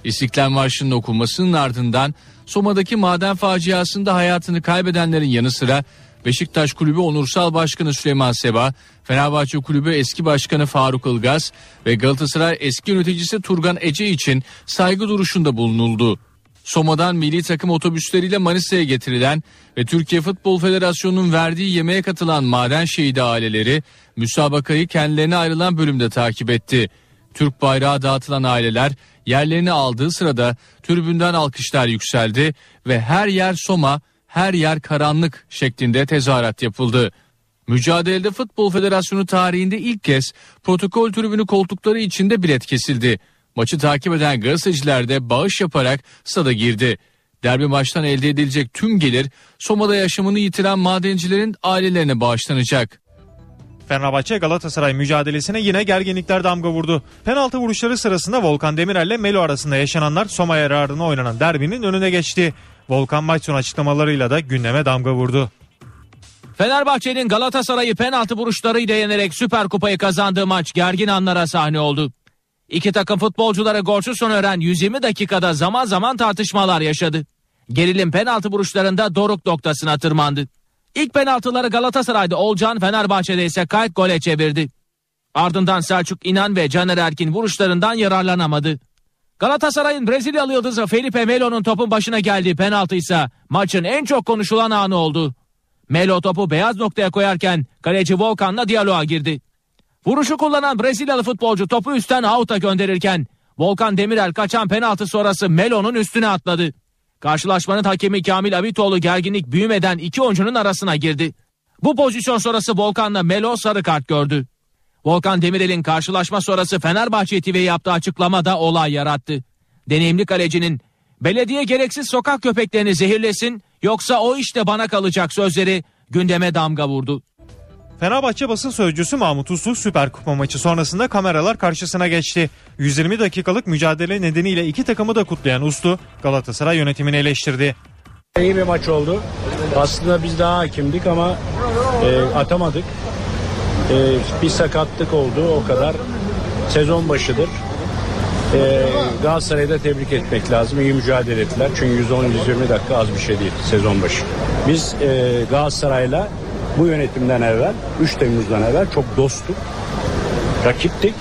İstiklal Marşı'nın okunmasının ardından Soma'daki maden faciasında hayatını kaybedenlerin yanı sıra Beşiktaş Kulübü Onursal Başkanı Süleyman Seba, Fenerbahçe Kulübü eski başkanı Faruk Ilgaz ve Galatasaray eski yöneticisi Turgan Ece için saygı duruşunda bulunuldu. Soma'dan milli takım otobüsleriyle Manisa'ya getirilen ve Türkiye Futbol Federasyonu'nun verdiği yemeğe katılan maden şehidi aileleri müsabakayı kendilerine ayrılan bölümde takip etti. Türk bayrağı dağıtılan aileler yerlerini aldığı sırada tribünden alkışlar yükseldi ve her yer Soma, her yer karanlık şeklinde tezahürat yapıldı. Mücadelede Futbol Federasyonu tarihinde ilk kez protokol tribünü koltukları içinde bilet kesildi. Maçı takip eden gazeteciler de bağış yaparak stada girdi. Derbi maçtan elde edilecek tüm gelir Soma'da yaşamını yitiren madencilerin ailelerine bağışlanacak.
Fenerbahçe Galatasaray mücadelesine yine gerginlikler damga vurdu. Penaltı vuruşları sırasında Volkan Demirel ile Melo arasında yaşananlar Soma yararına oynanan derbinin önüne geçti. Volkan maç sonu açıklamalarıyla da gündeme damga vurdu.
Fenerbahçe'nin Galatasaray'ı penaltı vuruşlarıyla yenerek Süper Kupayı kazandığı maç gergin anlara sahne oldu. İki takım futbolcuları golsüz eren 120 dakikada zaman zaman tartışmalar yaşadı. Gerilim penaltı vuruşlarında doruk noktasına tırmandı. İlk penaltıları Galatasaray'da Olcan, Fenerbahçe'de ise Kayk gole çevirdi. Ardından Selçuk İnan ve Caner Erkin vuruşlarından yararlanamadı. Galatasaray'ın Brezilyalı yıldızı Felipe Melo'nun topun başına geldiği penaltı ise maçın en çok konuşulan anı oldu. Melo topu beyaz noktaya koyarken kaleci Volkan'la diyaloğa girdi. Vuruşu kullanan Brezilyalı futbolcu topu üstten out'a gönderirken Volkan Demirel kaçan penaltı sonrası Melo'nun üstüne atladı. Karşılaşmanın hakemi Kamil Abitoğlu gerginlik büyümeden iki oyuncunun arasına girdi. Bu pozisyon sonrası Volkan'la Melo sarı kart gördü. Volkan Demirel'in karşılaşma sonrası Fenerbahçe TV'ye yaptığı açıklama da olay yarattı. Deneyimli kalecinin belediye gereksiz sokak köpeklerini zehirlesin yoksa o işte bana kalacak sözleri gündeme damga vurdu.
Fenerbahçe basın sözcüsü Mahmut Uslu Süper Kupa maçı sonrasında kameralar karşısına geçti. 120 dakikalık mücadele nedeniyle iki takımı da kutlayan Uslu Galatasaray yönetimini eleştirdi.
İyi bir maç oldu. Aslında biz daha hakimdik ama e, atamadık. E, bir sakatlık oldu o kadar. Sezon başıdır. E, Galatasaray'ı da tebrik etmek lazım. İyi mücadele ettiler. Çünkü 110-120 dakika az bir şey değil sezon başı. Biz e, Galatasaray'la bu yönetimden evvel 3 Temmuz'dan evvel çok dostuk. Rakiptik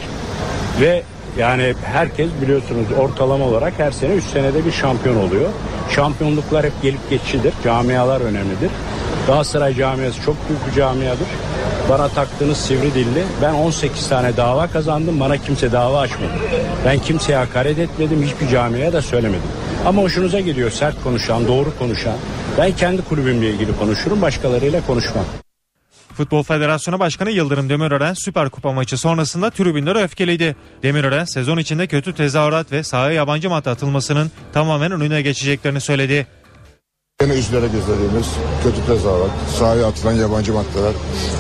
ve yani herkes biliyorsunuz ortalama olarak her sene 3 senede bir şampiyon oluyor. Şampiyonluklar hep gelip geçicidir. Camialar önemlidir. Galatasaray camiası çok büyük bir camiadır. Bana taktığınız sivri dilli. Ben 18 tane dava kazandım. Bana kimse dava açmadı. Ben kimseye hakaret etmedim. Hiçbir camiye de söylemedim. Ama hoşunuza gidiyor sert konuşan, doğru konuşan. Ben kendi kulübümle ilgili konuşurum. Başkalarıyla konuşmam.
Futbol Federasyonu Başkanı Yıldırım Demirören Süper Kupa maçı sonrasında tribünleri öfkeliydi. Demirören sezon içinde kötü tezahürat ve sahaya yabancı madde atılmasının tamamen önüne geçeceklerini söyledi.
Yine üzülerek izlediğimiz kötü tezahürat, sahaya atılan yabancı maddeler.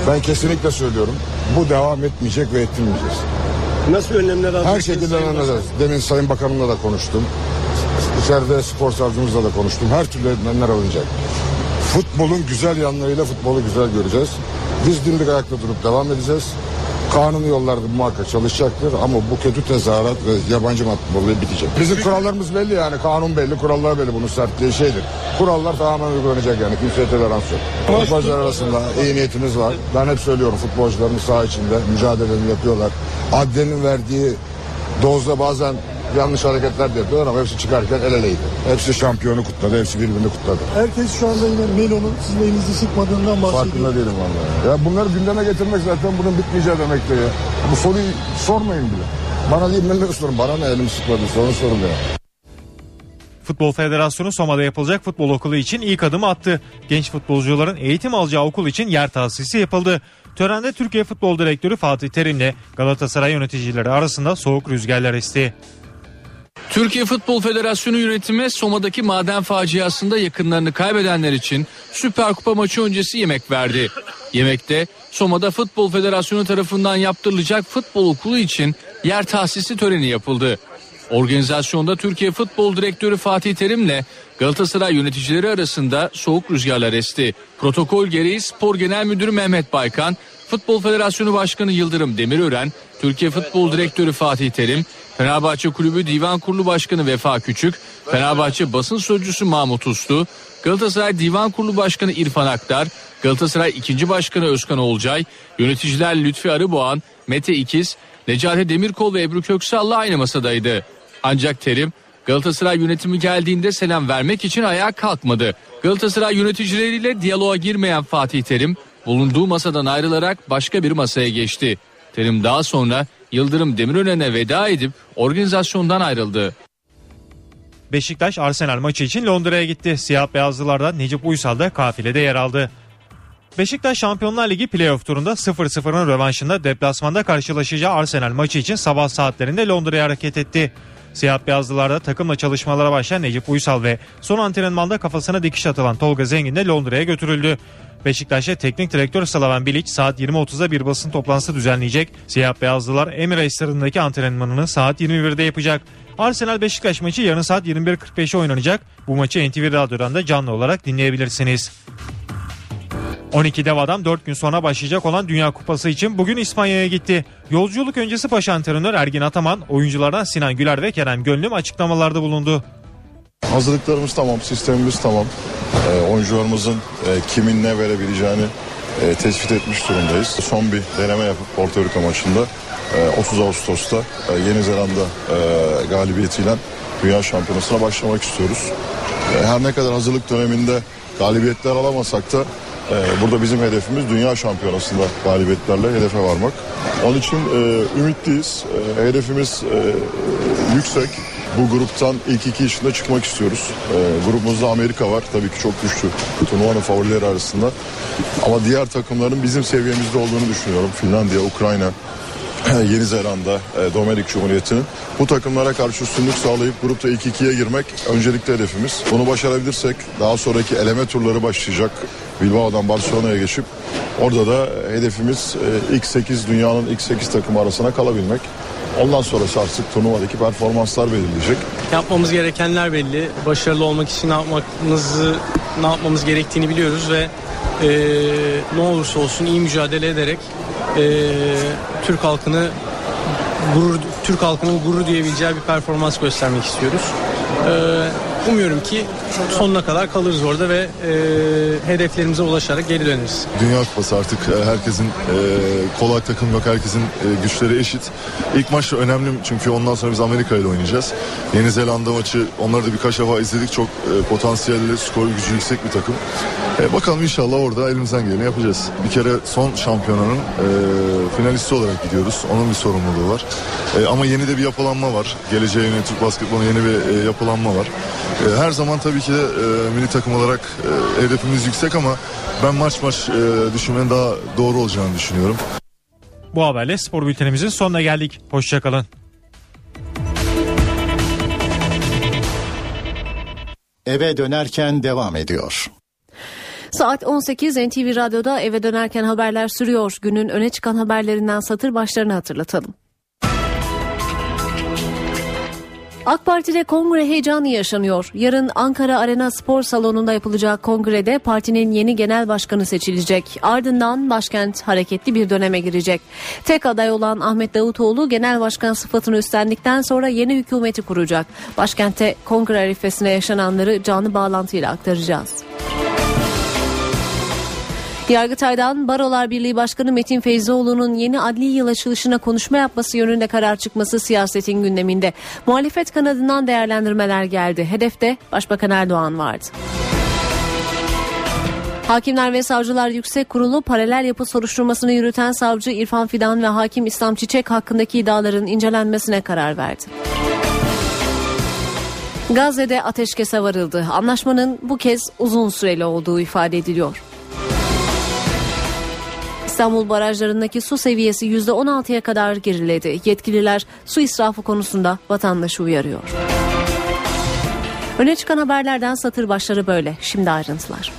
Ben kesinlikle söylüyorum bu devam etmeyecek ve ettirmeyeceğiz.
Nasıl önlemler alacak?
Her şekilde önlemler. Demin Sayın Bakanımla da konuştum. İçeride spor savcımızla da konuştum. Her türlü önlemler alınacak. Futbolun güzel yanlarıyla futbolu güzel göreceğiz. Biz dimdik ayakta durup devam edeceğiz. Kanuni yollarda muhakkak çalışacaktır ama bu kötü tezahürat ve yabancı madde bitecek. Bizim kurallarımız belli yani kanun belli, kurallar belli bunun sertliği şeydir. Kurallar tamamen uygulanacak yani kimseye tolerans yok. Futbolcular arasında iyi niyetimiz var. Ben hep söylüyorum futbolcularımız saha içinde mücadelelerini yapıyorlar. Adlenin verdiği dozda bazen yanlış hareketler de yapıyorlar ama hepsi çıkarken el eleydi. Hepsi şampiyonu kutladı, hepsi birbirini kutladı.
Herkes şu anda yine Melo'nun sizin elinizi sıkmadığından bahsediyor.
Farkında değilim vallahi. Ya bunları gündeme getirmek zaten bunun bitmeyeceği demektir ya. Bu soruyu sormayın bile. Bana değil Melo'yu sorun. Bana ne elim sıkmadı sorun sorun ya.
Futbol Federasyonu Soma'da yapılacak futbol okulu için ilk adımı attı. Genç futbolcuların eğitim alacağı okul için yer tahsisi yapıldı. Törende Türkiye Futbol Direktörü Fatih Terim'le Galatasaray yöneticileri arasında soğuk rüzgarlar esti.
Türkiye Futbol Federasyonu yönetimi Soma'daki maden faciasında yakınlarını kaybedenler için Süper Kupa maçı öncesi yemek verdi. Yemekte Soma'da Futbol Federasyonu tarafından yaptırılacak futbol okulu için yer tahsisi töreni yapıldı. Organizasyonda Türkiye Futbol Direktörü Fatih Terim'le Galatasaray yöneticileri arasında soğuk rüzgarlar esti. Protokol gereği Spor Genel Müdürü Mehmet Baykan, Futbol Federasyonu Başkanı Yıldırım Demirören, Türkiye Futbol Direktörü Fatih Terim, Fenerbahçe Kulübü Divan Kurulu Başkanı Vefa Küçük, Fenerbahçe Basın Sözcüsü Mahmut Uslu, Galatasaray Divan Kurulu Başkanı İrfan Aktar, Galatasaray 2. Başkanı Özkan Olcay, yöneticiler Lütfi Arıboğan, Mete İkiz, Necati Demirkol ve Ebru Köksal'la aynı masadaydı. Ancak Terim Galatasaray yönetimi geldiğinde selam vermek için ayağa kalkmadı. Galatasaray yöneticileriyle diyaloğa girmeyen Fatih Terim bulunduğu masadan ayrılarak başka bir masaya geçti. Terim daha sonra Yıldırım Demirören'e veda edip organizasyondan ayrıldı.
Beşiktaş Arsenal maçı için Londra'ya gitti. Siyah beyazlılarda Necip Uysal da kafilede yer aldı. Beşiktaş Şampiyonlar Ligi playoff turunda 0-0'ın rövanşında deplasmanda karşılaşacağı Arsenal maçı için sabah saatlerinde Londra'ya hareket etti. Siyah beyazlılarda takımla çalışmalara başlayan Necip Uysal ve son antrenmanda kafasına dikiş atılan Tolga Zengin de Londra'ya götürüldü. Beşiktaş'ta teknik direktör Slaven Bilic saat 20.30'da bir basın toplantısı düzenleyecek. Siyah beyazlılar Emirates stadındaki antrenmanını saat 21'de yapacak. Arsenal Beşiktaş maçı yarın saat 21.45'e oynanacak. Bu maçı NTV Radyo'dan da canlı olarak dinleyebilirsiniz. 12 dev adam 4 gün sonra başlayacak olan Dünya Kupası için bugün İspanya'ya gitti. Yolculuk öncesi baş antrenör Ergin Ataman, oyunculardan Sinan Güler ve Kerem Gönlüm açıklamalarda bulundu.
Hazırlıklarımız tamam, sistemimiz tamam. Ee, oyuncularımızın e, kimin ne verebileceğini e, tespit etmiş durumdayız. Son bir deneme yapıp Porto Rico maçında e, 30 Ağustos'ta e, Yeni Zelanda e, galibiyetiyle Dünya Şampiyonası'na başlamak istiyoruz. E, her ne kadar hazırlık döneminde galibiyetler alamasak da e, burada bizim hedefimiz Dünya Şampiyonası'nda galibiyetlerle hedefe varmak. Onun için e, ümitliyiz. E, hedefimiz e, yüksek. Bu gruptan ilk iki içinde çıkmak istiyoruz. E, grubumuzda Amerika var. Tabii ki çok güçlü. Turnuvanın favorileri arasında. Ama diğer takımların bizim seviyemizde olduğunu düşünüyorum. Finlandiya, Ukrayna, Yeni Zelanda, e, Dominik Cumhuriyeti'nin bu takımlara karşı üstünlük sağlayıp grupta ilk ikiye girmek öncelikli hedefimiz. Bunu başarabilirsek daha sonraki eleme turları başlayacak. Bilbao'dan Barcelona'ya geçip orada da hedefimiz e, ilk 8 dünyanın ilk 8 takımı arasına kalabilmek. Ondan sonrası artık turnuvadaki performanslar belirleyecek.
Yapmamız gerekenler belli. Başarılı olmak için ne yapmamızı ne yapmamız gerektiğini biliyoruz ve e, ne olursa olsun iyi mücadele ederek e, Türk halkını gurur Türk halkının gurur duyabileceği bir performans göstermek istiyoruz. E, umuyorum ki sonuna kadar kalırız orada ve e, hedeflerimize ulaşarak geri döneriz.
Dünya Kupası artık e, herkesin e, kolay takım yok. Herkesin e, güçleri eşit. İlk maç önemli çünkü ondan sonra biz Amerika ile oynayacağız. Yeni Zelanda maçı onları da birkaç defa izledik. Çok e, potansiyelli, skor gücü yüksek bir takım. E, bakalım inşallah orada elimizden geleni yapacağız. Bir kere son şampiyonanın e, finalisti olarak gidiyoruz. Onun bir sorumluluğu var. E, ama yeni de bir yapılanma var. Geleceğe yönelik Türk basketboluna yeni bir e, yapılanma var. E, her zaman tabii ki de e, milli takım olarak e, hedefimiz yüksek ama ben maç maç e, düşünmenin daha doğru olacağını düşünüyorum.
Bu haberle spor bültenimizin sonuna geldik. Hoşçakalın.
Eve dönerken devam ediyor.
Saat 18 NTV Radyo'da eve dönerken haberler sürüyor. Günün öne çıkan haberlerinden satır başlarını hatırlatalım. AK Parti'de kongre heyecanı yaşanıyor. Yarın Ankara Arena Spor Salonu'nda yapılacak kongrede partinin yeni genel başkanı seçilecek. Ardından başkent hareketli bir döneme girecek. Tek aday olan Ahmet Davutoğlu genel başkan sıfatını üstlendikten sonra yeni hükümeti kuracak. Başkentte kongre arifesine yaşananları canlı bağlantıyla aktaracağız. Yargıtay'dan Barolar Birliği Başkanı Metin Feyzoğlu'nun yeni adli yıl açılışına konuşma yapması yönünde karar çıkması siyasetin gündeminde. Muhalefet kanadından değerlendirmeler geldi. Hedefte Başbakan Erdoğan vardı. Hakimler ve Savcılar Yüksek Kurulu paralel yapı soruşturmasını yürüten savcı İrfan Fidan ve hakim İslam Çiçek hakkındaki iddiaların incelenmesine karar verdi. Gazze'de ateşkese varıldı. Anlaşmanın bu kez uzun süreli olduğu ifade ediliyor. İstanbul barajlarındaki su seviyesi %16'ya kadar geriledi. Yetkililer su israfı konusunda vatandaşı uyarıyor. Öne çıkan haberlerden satır başları böyle. Şimdi ayrıntılar.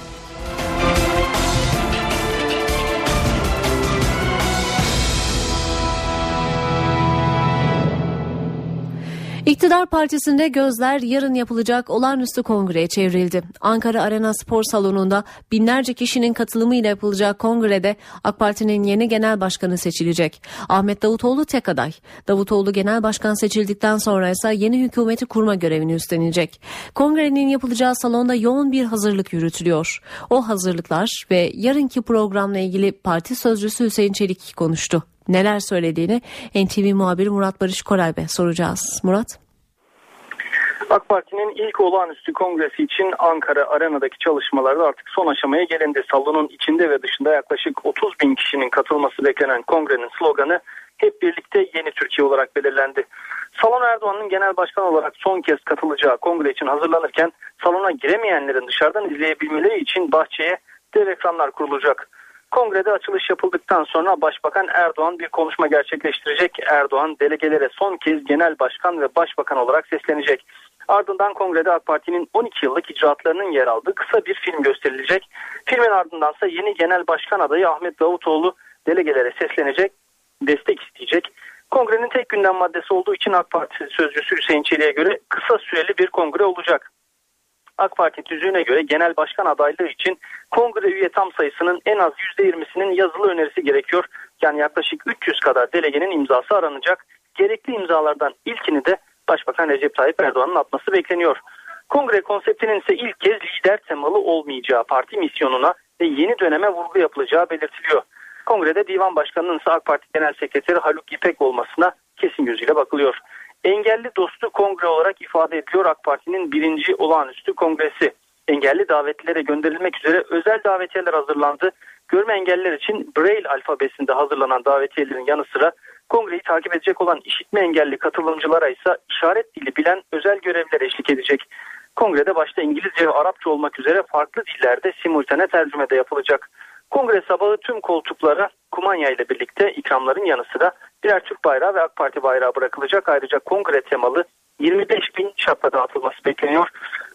İktidar Partisi'nde gözler yarın yapılacak olağanüstü kongreye çevrildi. Ankara Arena Spor Salonu'nda binlerce kişinin katılımıyla yapılacak kongrede AK Parti'nin yeni genel başkanı seçilecek. Ahmet Davutoğlu tek aday. Davutoğlu genel başkan seçildikten sonra ise yeni hükümeti kurma görevini üstlenecek. Kongrenin yapılacağı salonda yoğun bir hazırlık yürütülüyor. O hazırlıklar ve yarınki programla ilgili parti sözcüsü Hüseyin Çelik konuştu neler söylediğini NTV muhabiri Murat Barış Koraybe soracağız. Murat.
AK Parti'nin ilk olağanüstü kongresi için Ankara Arena'daki çalışmalarda artık son aşamaya gelindi. Salonun içinde ve dışında yaklaşık 30 bin kişinin katılması beklenen kongrenin sloganı hep birlikte yeni Türkiye olarak belirlendi. Salon Erdoğan'ın genel başkan olarak son kez katılacağı kongre için hazırlanırken salona giremeyenlerin dışarıdan izleyebilmeleri için bahçeye dev ekranlar kurulacak. Kongrede açılış yapıldıktan sonra Başbakan Erdoğan bir konuşma gerçekleştirecek. Erdoğan delegelere son kez genel başkan ve başbakan olarak seslenecek. Ardından kongrede AK Parti'nin 12 yıllık icraatlarının yer aldığı kısa bir film gösterilecek. Filmin ardındansa yeni genel başkan adayı Ahmet Davutoğlu delegelere seslenecek, destek isteyecek. Kongrenin tek gündem maddesi olduğu için AK Parti sözcüsü Hüseyin Çelik'e göre kısa süreli bir kongre olacak. AK Parti tüzüğüne göre genel başkan adaylığı için kongre üye tam sayısının en az %20'sinin yazılı önerisi gerekiyor. Yani yaklaşık 300 kadar delegenin imzası aranacak. Gerekli imzalardan ilkini de Başbakan Recep Tayyip Erdoğan'ın atması bekleniyor. Kongre konseptinin ise ilk kez lider temalı olmayacağı parti misyonuna ve yeni döneme vurgu yapılacağı belirtiliyor. Kongrede divan başkanının ise AK Parti Genel Sekreteri Haluk İpek olmasına kesin gözüyle bakılıyor. Engelli dostu kongre olarak ifade ediliyor AK Parti'nin birinci olağanüstü kongresi. Engelli davetlilere gönderilmek üzere özel davetiyeler hazırlandı. Görme engelliler için Braille alfabesinde hazırlanan davetiyelerin yanı sıra kongreyi takip edecek olan işitme engelli katılımcılara ise işaret dili bilen özel görevler eşlik edecek. Kongrede başta İngilizce ve Arapça olmak üzere farklı dillerde simultane tercüme de yapılacak. Kongre sabahı tüm koltuklara kumanya ile birlikte ikramların yanı sıra birer Türk bayrağı ve AK Parti bayrağı bırakılacak. Ayrıca kongre temalı 25 bin şapka dağıtılması bekleniyor.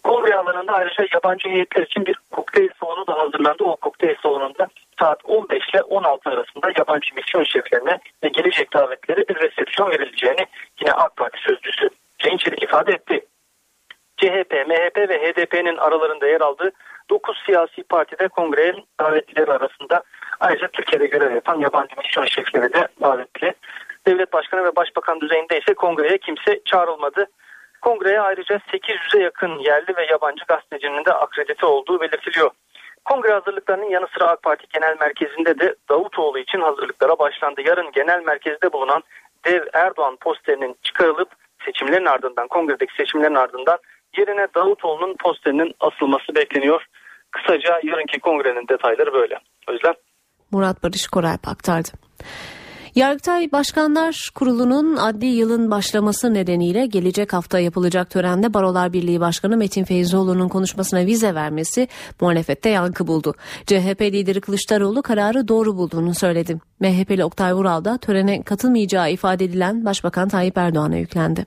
Kongre alanında ayrıca yabancı heyetler için bir kokteyl salonu da hazırlandı. O kokteyl salonunda saat 15 ile 16 arasında yabancı misyon şeflerine ve gelecek davetlere bir resepsiyon verileceğini yine AK Parti sözcüsü Çelik ifade etti. CHP, MHP ve HDP'nin aralarında yer aldığı 9 siyasi partide kongrenin davetlileri arasında ayrıca Türkiye'de görev yapan yabancı misyon şefleri de davetli. Devlet Başkanı ve Başbakan düzeyinde ise kongreye kimse çağrılmadı. Kongreye ayrıca 800'e yakın yerli ve yabancı gazetecinin de akredite olduğu belirtiliyor. Kongre hazırlıklarının yanı sıra AK Parti Genel Merkezi'nde de Davutoğlu için hazırlıklara başlandı. Yarın genel merkezde bulunan Dev Erdoğan posterinin çıkarılıp seçimlerin ardından kongredeki seçimlerin ardından yerine Davutoğlu'nun posterinin asılması bekleniyor. Kısaca yarınki kongrenin detayları böyle. Özlem.
Murat Barış Koralp aktardı. Yargıtay Başkanlar Kurulu'nun adli yılın başlaması nedeniyle gelecek hafta yapılacak törende Barolar Birliği Başkanı Metin Feyzoğlu'nun konuşmasına vize vermesi muhalefette yankı buldu. CHP lideri Kılıçdaroğlu kararı doğru bulduğunu söyledi. MHP'li Oktay Vural da törene katılmayacağı ifade edilen Başbakan Tayyip Erdoğan'a yüklendi.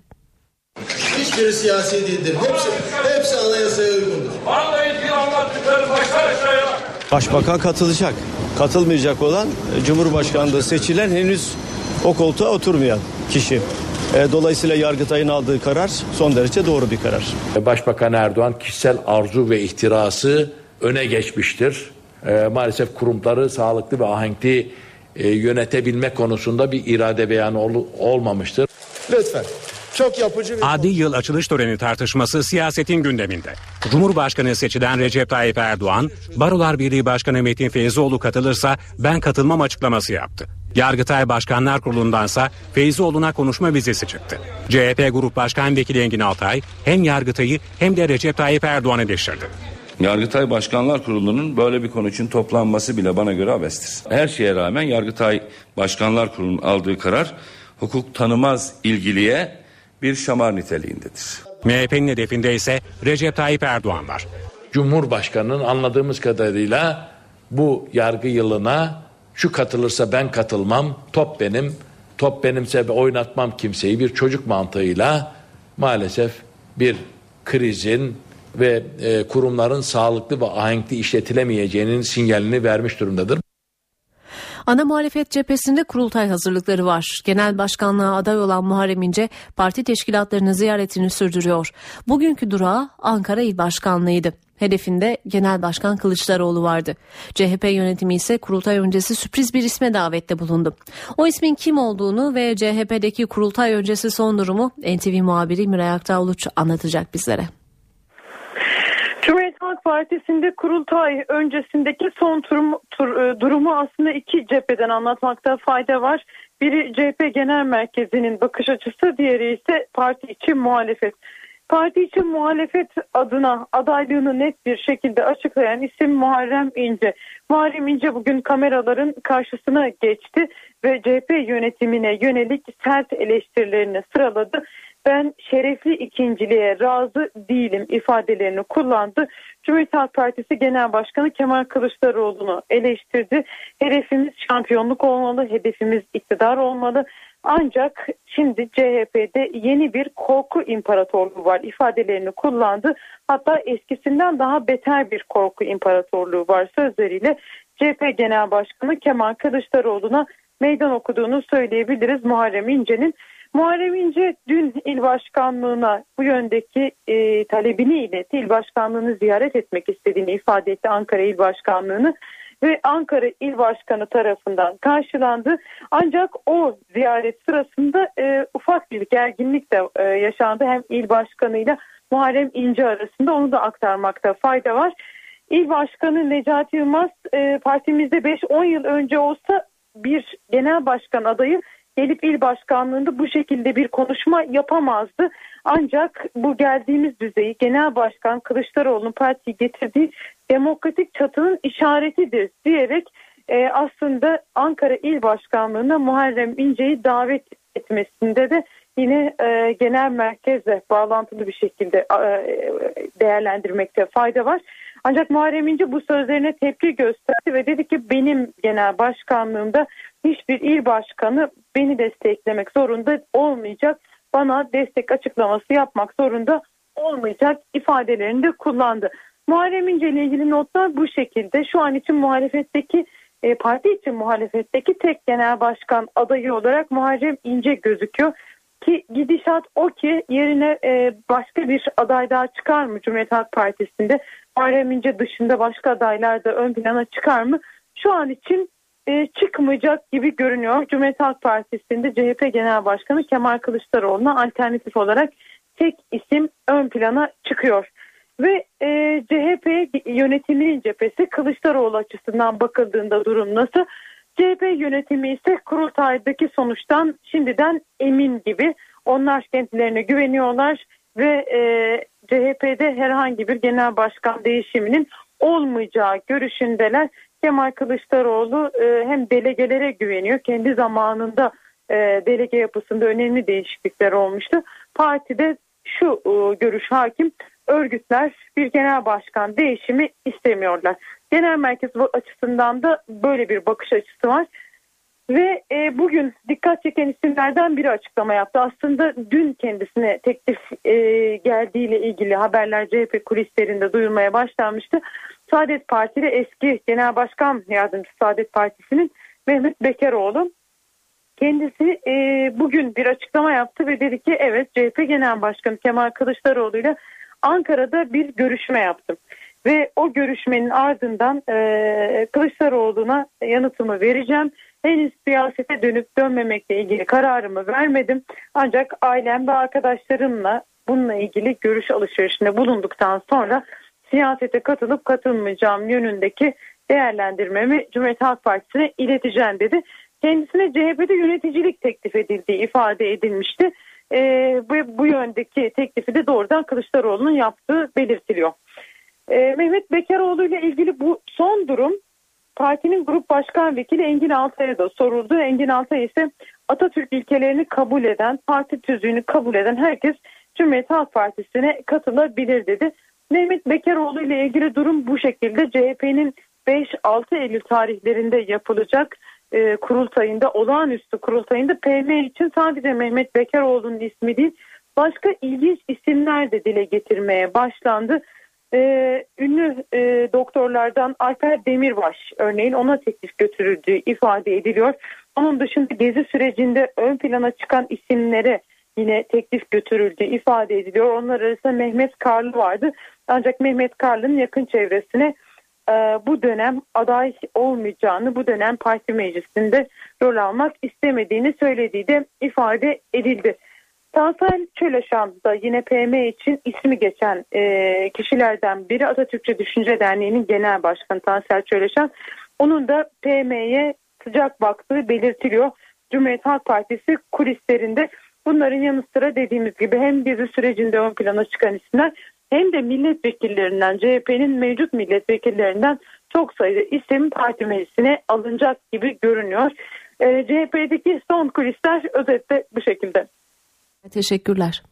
Hiçbiri siyasi değildir. Hepsi, hepsi anayasaya uygundur.
Başbakan katılacak. Katılmayacak olan Cumhurbaşkanlığı seçilen henüz o koltuğa oturmayan kişi. E, dolayısıyla Yargıtay'ın aldığı karar son derece doğru bir karar.
Başbakan Erdoğan kişisel arzu ve ihtirası öne geçmiştir. E, maalesef kurumları sağlıklı ve ahenkli e, yönetebilme konusunda bir irade beyanı ol, olmamıştır.
Lütfen. Çok yapıcı bir...
Adi yıl açılış töreni tartışması siyasetin gündeminde. Cumhurbaşkanı seçilen Recep Tayyip Erdoğan, Barolar Birliği Başkanı Metin Feyzoğlu katılırsa ben katılmam açıklaması yaptı. Yargıtay Başkanlar Kurulu'ndansa Feyzoğlu'na konuşma vizesi çıktı. CHP Grup Başkan Vekili Engin Altay hem Yargıtay'ı hem de Recep Tayyip Erdoğan'ı eleştirdi.
Yargıtay Başkanlar Kurulu'nun böyle bir konu için toplanması bile bana göre abestir. Her şeye rağmen Yargıtay Başkanlar Kurulu'nun aldığı karar hukuk tanımaz ilgiliye bir şamar niteliğindedir.
MHP'nin hedefinde ise Recep Tayyip Erdoğan var.
Cumhurbaşkanının anladığımız kadarıyla bu yargı yılına şu katılırsa ben katılmam, top benim, top benimse oynatmam kimseyi bir çocuk mantığıyla maalesef bir krizin ve e, kurumların sağlıklı ve ahenkli işletilemeyeceğinin sinyalini vermiş durumdadır.
Ana muhalefet cephesinde kurultay hazırlıkları var. Genel başkanlığa aday olan Muharrem İnce parti teşkilatlarını ziyaretini sürdürüyor. Bugünkü durağı Ankara İl Başkanlığı'ydı. Hedefinde Genel Başkan Kılıçdaroğlu vardı. CHP yönetimi ise kurultay öncesi sürpriz bir isme davette bulundu. O ismin kim olduğunu ve CHP'deki kurultay öncesi son durumu NTV muhabiri Miray Aktağ Uluç anlatacak bizlere.
Cumhuriyet Halk Partisi'nde kurultay öncesindeki son turum, tur, e, durumu aslında iki cepheden anlatmakta fayda var. Biri CHP Genel Merkezi'nin bakış açısı, diğeri ise parti için muhalefet. Parti için muhalefet adına adaylığını net bir şekilde açıklayan isim Muharrem İnce. Muharrem İnce bugün kameraların karşısına geçti ve CHP yönetimine yönelik sert eleştirilerini sıraladı ben şerefli ikinciliğe razı değilim ifadelerini kullandı. Cumhuriyet Halk Partisi Genel Başkanı Kemal Kılıçdaroğlu'nu eleştirdi. Hedefimiz şampiyonluk olmalı, hedefimiz iktidar olmalı. Ancak şimdi CHP'de yeni bir korku imparatorluğu var ifadelerini kullandı. Hatta eskisinden daha beter bir korku imparatorluğu var sözleriyle CHP Genel Başkanı Kemal Kılıçdaroğlu'na meydan okuduğunu söyleyebiliriz Muharrem İnce'nin. Muharrem İnce dün il başkanlığına bu yöndeki e, talebini iletti. İl başkanlığını ziyaret etmek istediğini ifade etti Ankara İl Başkanlığı'nı ve Ankara İl Başkanı tarafından karşılandı. Ancak o ziyaret sırasında e, ufak bir gerginlik de e, yaşandı hem il başkanıyla Muharrem İnce arasında onu da aktarmakta fayda var. İl Başkanı Necati Yılmaz e, partimizde 5-10 yıl önce olsa bir genel başkan adayı gelip il başkanlığında bu şekilde bir konuşma yapamazdı. Ancak bu geldiğimiz düzeyi genel başkan Kılıçdaroğlu'nun partiyi getirdiği demokratik çatının işaretidir diyerek e, aslında Ankara İl Başkanlığı'na Muharrem İnce'yi davet etmesinde de yine e, genel merkezle bağlantılı bir şekilde e, değerlendirmekte fayda var. Ancak Muharrem İnce bu sözlerine tepki gösterdi ve dedi ki benim genel başkanlığımda hiçbir il başkanı beni desteklemek zorunda olmayacak. Bana destek açıklaması yapmak zorunda olmayacak ifadelerini de kullandı. Muharrem İnce ile ilgili notlar bu şekilde. Şu an için muhalefetteki e, parti için muhalefetteki tek genel başkan adayı olarak Muharrem İnce gözüküyor. Ki gidişat o ki yerine e, başka bir aday daha çıkar mı Cumhuriyet Halk Partisi'nde? Muharrem İnce dışında başka adaylar da ön plana çıkar mı? Şu an için e, çıkmayacak gibi görünüyor. Cumhuriyet Halk Partisi'nde CHP Genel Başkanı Kemal Kılıçdaroğlu'na alternatif olarak tek isim ön plana çıkıyor. Ve e, CHP yönetiminin cephesi Kılıçdaroğlu açısından bakıldığında durum nasıl? CHP yönetimi ise kurultaydaki sonuçtan şimdiden emin gibi. Onlar kendilerine güveniyorlar ve e, CHP'de herhangi bir genel başkan değişiminin olmayacağı görüşündeler. Kemal Kılıçdaroğlu e, hem delegelere güveniyor. Kendi zamanında e, delege yapısında önemli değişiklikler olmuştu. Partide şu e, görüş hakim örgütler bir genel başkan değişimi istemiyorlar. Genel merkez açısından da böyle bir bakış açısı var. Ve e, bugün dikkat çeken isimlerden biri açıklama yaptı. Aslında dün kendisine teklif e, geldiğiyle ilgili haberler CHP kulislerinde duyulmaya başlanmıştı. Saadet Partili eski Genel Başkan Yardımcısı Saadet Partisi'nin Mehmet Bekeroğlu kendisi e, bugün bir açıklama yaptı ve dedi ki evet CHP Genel Başkanı Kemal Kılıçdaroğlu ile Ankara'da bir görüşme yaptım. Ve o görüşmenin ardından e, Kılıçdaroğlu'na yanıtımı vereceğim. Henüz siyasete dönüp dönmemekle ilgili kararımı vermedim. Ancak ailem ve arkadaşlarımla bununla ilgili görüş alışverişinde bulunduktan sonra siyasete katılıp katılmayacağım yönündeki değerlendirmemi Cumhuriyet Halk Partisi'ne ileteceğim dedi. Kendisine CHP'de yöneticilik teklif edildiği ifade edilmişti. E, bu, bu yöndeki teklifi de doğrudan Kılıçdaroğlu'nun yaptığı belirtiliyor. E, Mehmet Bekaroğlu ile ilgili bu son durum partinin grup başkan vekili Engin Altay'a da soruldu. Engin Altay ise Atatürk ilkelerini kabul eden, parti tüzüğünü kabul eden herkes Cumhuriyet Halk Partisi'ne katılabilir dedi. Mehmet Bekaroğlu ile ilgili durum bu şekilde. CHP'nin 5-6 Eylül tarihlerinde yapılacak e, kurultayında, olağanüstü kurultayında PM için sadece Mehmet Bekaroğlu'nun ismi değil, başka ilginç isimler de dile getirmeye başlandı. Ee, ünlü e, doktorlardan Alper Demirbaş örneğin ona teklif götürüldüğü ifade ediliyor. Onun dışında gezi sürecinde ön plana çıkan isimlere yine teklif götürüldüğü ifade ediliyor. Onlar arasında Mehmet Karlı vardı. Ancak Mehmet Karlı'nın yakın çevresine e, bu dönem aday olmayacağını, bu dönem parti meclisinde rol almak istemediğini söylediği de ifade edildi. Tansel Çöleşan da yine PM için ismi geçen e, kişilerden biri Atatürkçü Düşünce Derneği'nin genel başkanı Tansel Çöleşan. Onun da PM'ye sıcak baktığı belirtiliyor. Cumhuriyet Halk Partisi kulislerinde bunların yanı sıra dediğimiz gibi hem gezi sürecinde ön plana çıkan isimler hem de milletvekillerinden CHP'nin mevcut milletvekillerinden çok sayıda isim parti meclisine alınacak gibi görünüyor. E, CHP'deki son kulisler özetle bu şekilde.
Teşekkürler.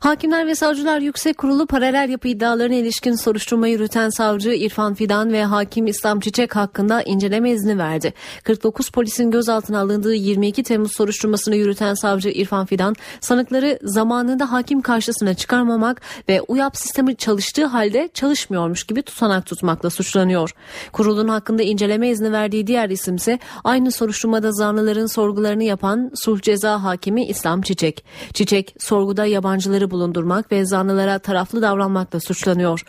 Hakimler ve Savcılar Yüksek Kurulu paralel yapı iddialarına ilişkin soruşturma yürüten savcı İrfan Fidan ve hakim İslam Çiçek hakkında inceleme izni verdi. 49 polisin gözaltına alındığı 22 Temmuz soruşturmasını yürüten savcı İrfan Fidan sanıkları zamanında hakim karşısına çıkarmamak ve UYAP sistemi çalıştığı halde çalışmıyormuş gibi tutanak tutmakla suçlanıyor. Kurulun hakkında inceleme izni verdiği diğer isimse aynı soruşturmada zanlıların sorgularını yapan sulh ceza hakimi İslam Çiçek. Çiçek sorguda yabancıları bulundurmak ve zanlılara taraflı davranmakla suçlanıyor.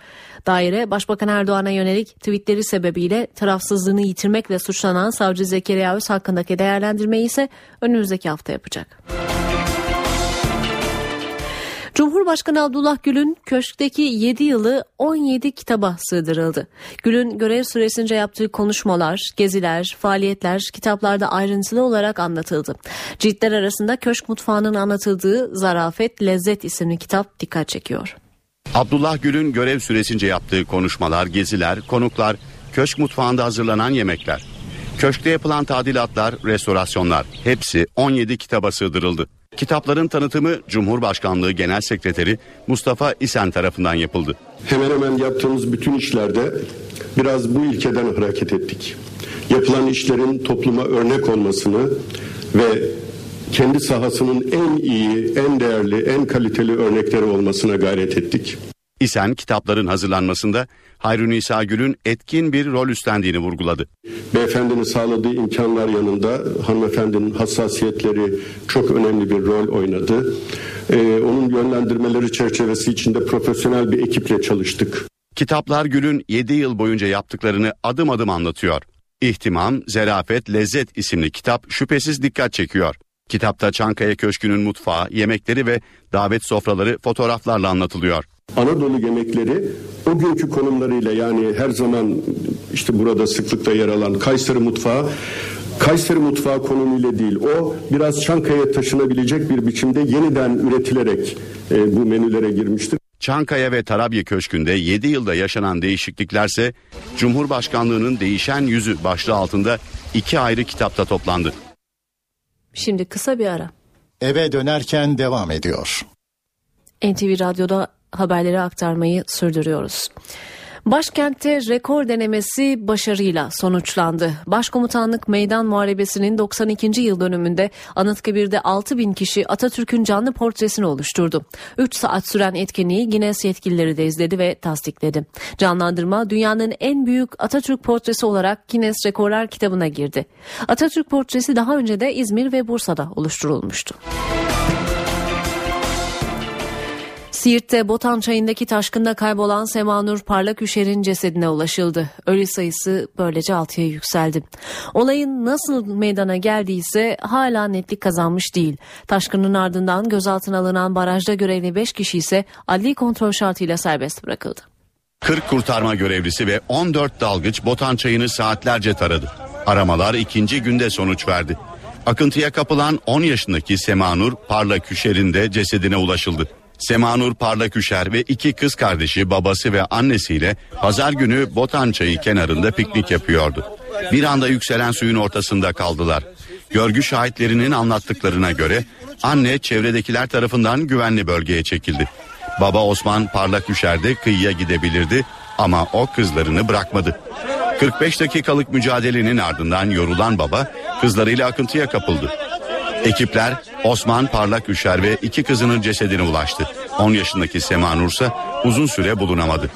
Daire Başbakan Erdoğan'a yönelik tweetleri sebebiyle tarafsızlığını yitirmekle suçlanan savcı Zekeriya Öz hakkındaki değerlendirmeyi ise önümüzdeki hafta yapacak. Cumhurbaşkanı Abdullah Gül'ün köşkteki 7 yılı 17 kitaba sığdırıldı. Gül'ün görev süresince yaptığı konuşmalar, geziler, faaliyetler kitaplarda ayrıntılı olarak anlatıldı. Ciltler arasında köşk mutfağının anlatıldığı Zarafet Lezzet isimli kitap dikkat çekiyor.
Abdullah Gül'ün görev süresince yaptığı konuşmalar, geziler, konuklar, köşk mutfağında hazırlanan yemekler. Köşkte yapılan tadilatlar, restorasyonlar hepsi 17 kitaba sığdırıldı. Kitapların tanıtımı Cumhurbaşkanlığı Genel Sekreteri Mustafa İsen tarafından yapıldı.
Hemen hemen yaptığımız bütün işlerde biraz bu ilkeden hareket ettik. Yapılan işlerin topluma örnek olmasını ve kendi sahasının en iyi, en değerli, en kaliteli örnekleri olmasına gayret ettik.
İsen kitapların hazırlanmasında Hayrun İsa Gül'ün etkin bir rol üstlendiğini vurguladı.
Beyefendinin sağladığı imkanlar yanında hanımefendinin hassasiyetleri çok önemli bir rol oynadı. Ee, onun yönlendirmeleri çerçevesi içinde profesyonel bir ekiple çalıştık.
Kitaplar Gül'ün 7 yıl boyunca yaptıklarını adım adım anlatıyor. İhtimam, Zerafet, Lezzet isimli kitap şüphesiz dikkat çekiyor. Kitapta Çankaya Köşkü'nün mutfağı, yemekleri ve davet sofraları fotoğraflarla anlatılıyor.
Anadolu yemekleri o günkü konumlarıyla yani her zaman işte burada sıklıkla yer alan Kayseri mutfağı Kayseri mutfağı konumuyla değil o biraz Çankaya taşınabilecek bir biçimde yeniden üretilerek e, bu menülere girmiştir.
Çankaya ve Tarabya Köşkü'nde 7 yılda yaşanan değişikliklerse Cumhurbaşkanlığının değişen yüzü başlığı altında iki ayrı kitapta toplandı.
Şimdi kısa bir ara.
Eve dönerken devam ediyor.
NTV Radyo'da haberleri aktarmayı sürdürüyoruz. Başkentte rekor denemesi başarıyla sonuçlandı. Başkomutanlık Meydan Muharebesi'nin 92. yıl dönümünde Anıtkabir'de 6 bin kişi Atatürk'ün canlı portresini oluşturdu. 3 saat süren etkinliği Guinness yetkilileri de izledi ve tasdikledi. Canlandırma dünyanın en büyük Atatürk portresi olarak Guinness Rekorlar kitabına girdi. Atatürk portresi daha önce de İzmir ve Bursa'da oluşturulmuştu. Siirt'te Botan Çayı'ndaki taşkında kaybolan Semanur Parlaküşer'in cesedine ulaşıldı. Ölü sayısı böylece 6'ya yükseldi. Olayın nasıl meydana geldiyse hala netlik kazanmış değil. Taşkının ardından gözaltına alınan barajda görevli 5 kişi ise adli kontrol şartıyla serbest bırakıldı.
40 kurtarma görevlisi ve 14 dalgıç Botan Çayı'nı saatlerce taradı. Aramalar ikinci günde sonuç verdi. Akıntıya kapılan 10 yaşındaki Semanur Parlaküşer'in de cesedine ulaşıldı. Semanur Parlaküşer ve iki kız kardeşi babası ve annesiyle pazar günü Botan Çayı kenarında piknik yapıyordu. Bir anda yükselen suyun ortasında kaldılar. Görgü şahitlerinin anlattıklarına göre anne çevredekiler tarafından güvenli bölgeye çekildi. Baba Osman Parlaküşer de kıyıya gidebilirdi ama o kızlarını bırakmadı. 45 dakikalık mücadelenin ardından yorulan baba kızlarıyla akıntıya kapıldı. Ekipler Osman Parlak Üşer ve iki kızının cesedine ulaştı. 10 yaşındaki Sema Nursa uzun süre bulunamadı.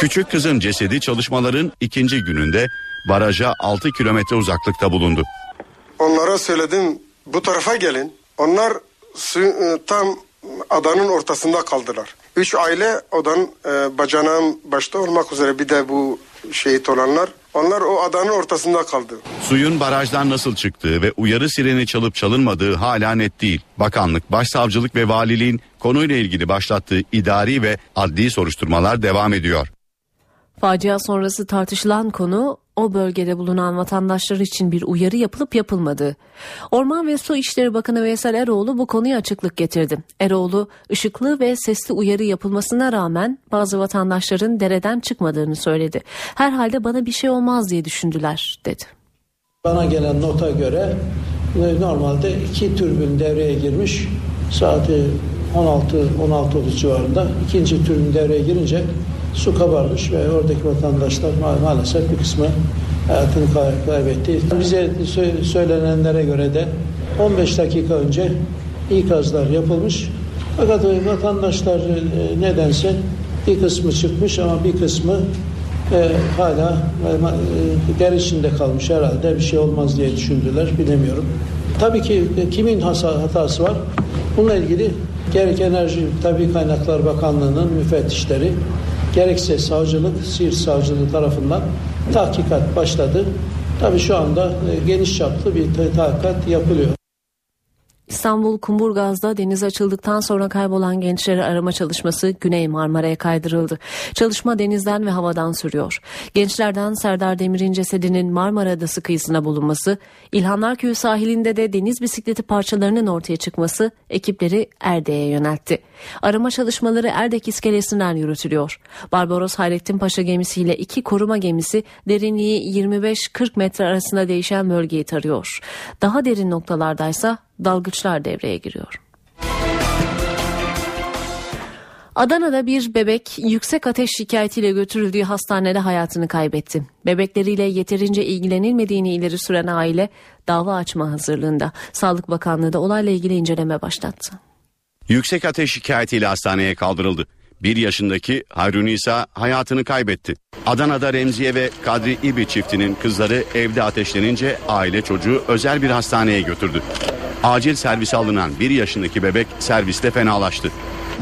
Küçük kızın cesedi çalışmaların ikinci gününde baraja 6 kilometre uzaklıkta bulundu.
Onlara söyledim bu tarafa gelin. Onlar su, e, tam adanın ortasında kaldılar. Üç aile odanın e, bacanağın başta olmak üzere bir de bu şehit olanlar onlar o adanın ortasında kaldı.
Suyun barajdan nasıl çıktığı ve uyarı sireni çalıp çalınmadığı hala net değil. Bakanlık, başsavcılık ve valiliğin konuyla ilgili başlattığı idari ve adli soruşturmalar devam ediyor.
Facia sonrası tartışılan konu o bölgede bulunan vatandaşlar için bir uyarı yapılıp yapılmadığı. Orman ve Su İşleri Bakanı Veysel Eroğlu bu konuya açıklık getirdi. Eroğlu, ışıklı ve sesli uyarı yapılmasına rağmen bazı vatandaşların dereden çıkmadığını söyledi. Herhalde bana bir şey olmaz diye düşündüler dedi.
Bana gelen nota göre e, normalde iki türbün devreye girmiş. Saati 16-16.30 civarında ikinci türbün devreye girince su kabarmış ve oradaki vatandaşlar ma- maalesef bir kısmı hayatını kay- kaybetti. Bize sö- söylenenlere göre de 15 dakika önce ikazlar yapılmış. Fakat vatandaşlar e, nedense bir kısmı çıkmış ama bir kısmı e, hala e, der içinde kalmış herhalde bir şey olmaz diye düşündüler bilemiyorum. Tabii ki kimin hasa- hatası var? Bununla ilgili gerek Enerji Tabi Kaynaklar Bakanlığı'nın müfettişleri gerekse savcılık, Siirt Savcılığı tarafından tahkikat başladı. Tabii şu anda e, geniş çaplı bir tahkikat yapılıyor.
İstanbul Kumburgaz'da deniz açıldıktan sonra kaybolan gençleri arama çalışması Güney Marmara'ya kaydırıldı. Çalışma denizden ve havadan sürüyor. Gençlerden Serdar Demir'in cesedinin Marmara Adası kıyısına bulunması, İlhanlar Köyü sahilinde de deniz bisikleti parçalarının ortaya çıkması ekipleri Erde'ye yöneltti. Arama çalışmaları Erdek iskelesinden yürütülüyor. Barbaros Hayrettin Paşa gemisiyle iki koruma gemisi derinliği 25-40 metre arasında değişen bölgeyi tarıyor. Daha derin noktalardaysa dalgıçlar devreye giriyor. Adana'da bir bebek yüksek ateş şikayetiyle götürüldüğü hastanede hayatını kaybetti. Bebekleriyle yeterince ilgilenilmediğini ileri süren aile dava açma hazırlığında. Sağlık Bakanlığı da olayla ilgili inceleme başlattı.
Yüksek ateş şikayetiyle hastaneye kaldırıldı. Bir yaşındaki Hayrunisa hayatını kaybetti. Adana'da Remziye ve Kadri İbi çiftinin kızları evde ateşlenince aile çocuğu özel bir hastaneye götürdü. Acil servise alınan bir yaşındaki bebek serviste fenalaştı.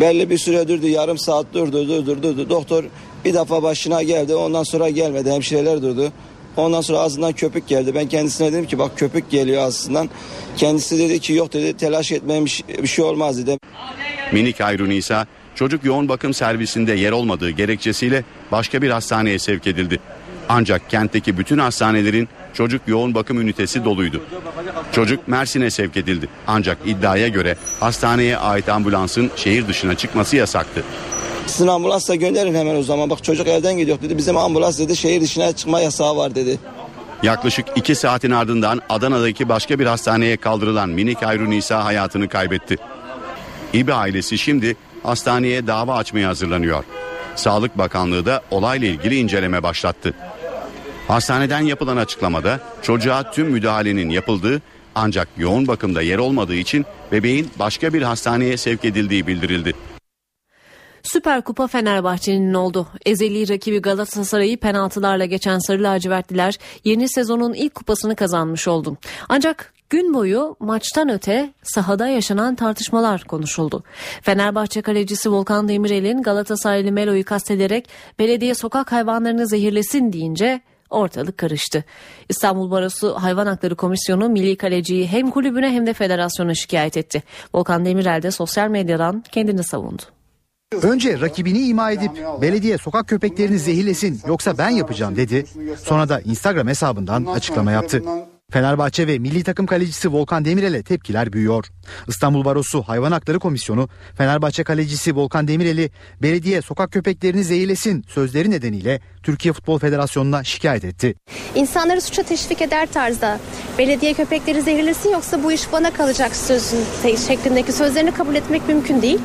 Belli bir süre durdu yarım saat durdu durdu durdu. Doktor bir defa başına geldi ondan sonra gelmedi hemşireler durdu. Ondan sonra ağzından köpük geldi. Ben kendisine dedim ki bak köpük geliyor ağzından. Kendisi dedi ki yok dedi telaş etmeyin bir şey olmaz dedi.
Minik Hayrunisa çocuk yoğun bakım servisinde yer olmadığı gerekçesiyle başka bir hastaneye sevk edildi. Ancak kentteki bütün hastanelerin çocuk yoğun bakım ünitesi doluydu. Çocuk Mersin'e sevk edildi. Ancak iddiaya göre hastaneye ait ambulansın şehir dışına çıkması yasaktı.
Sizin ambulansla gönderin hemen o zaman. Bak çocuk evden gidiyor dedi. Bizim ambulans dedi şehir dışına çıkma yasağı var dedi.
Yaklaşık iki saatin ardından Adana'daki başka bir hastaneye kaldırılan minik Hayru Nisa hayatını kaybetti. İbi ailesi şimdi hastaneye dava açmaya hazırlanıyor. Sağlık Bakanlığı da olayla ilgili inceleme başlattı. Hastaneden yapılan açıklamada çocuğa tüm müdahalenin yapıldığı ancak yoğun bakımda yer olmadığı için bebeğin başka bir hastaneye sevk edildiği bildirildi.
Süper Kupa Fenerbahçe'nin oldu. Ezeli rakibi Galatasaray'ı penaltılarla geçen Sarı Lacivertliler yeni sezonun ilk kupasını kazanmış oldu. Ancak gün boyu maçtan öte sahada yaşanan tartışmalar konuşuldu. Fenerbahçe kalecisi Volkan Demirel'in Galatasaraylı Melo'yu kastederek belediye sokak hayvanlarını zehirlesin deyince ortalık karıştı. İstanbul Barosu Hayvan Hakları Komisyonu milli kaleciyi hem kulübüne hem de federasyona şikayet etti. Volkan Demirel de sosyal medyadan kendini savundu.
Önce rakibini ima edip belediye sokak köpeklerini zehirlesin yoksa ben yapacağım dedi. Sonra da Instagram hesabından açıklama yaptı. Fenerbahçe ve milli takım kalecisi Volkan Demirel'e tepkiler büyüyor. İstanbul Barosu Hayvan Hakları Komisyonu Fenerbahçe kalecisi Volkan Demirel'i belediye sokak köpeklerini zehirlesin sözleri nedeniyle Türkiye Futbol Federasyonu'na şikayet etti.
İnsanları suça teşvik eder tarzda belediye köpekleri zehirlesin yoksa bu iş bana kalacak sözün şeklindeki sözlerini kabul etmek mümkün değil.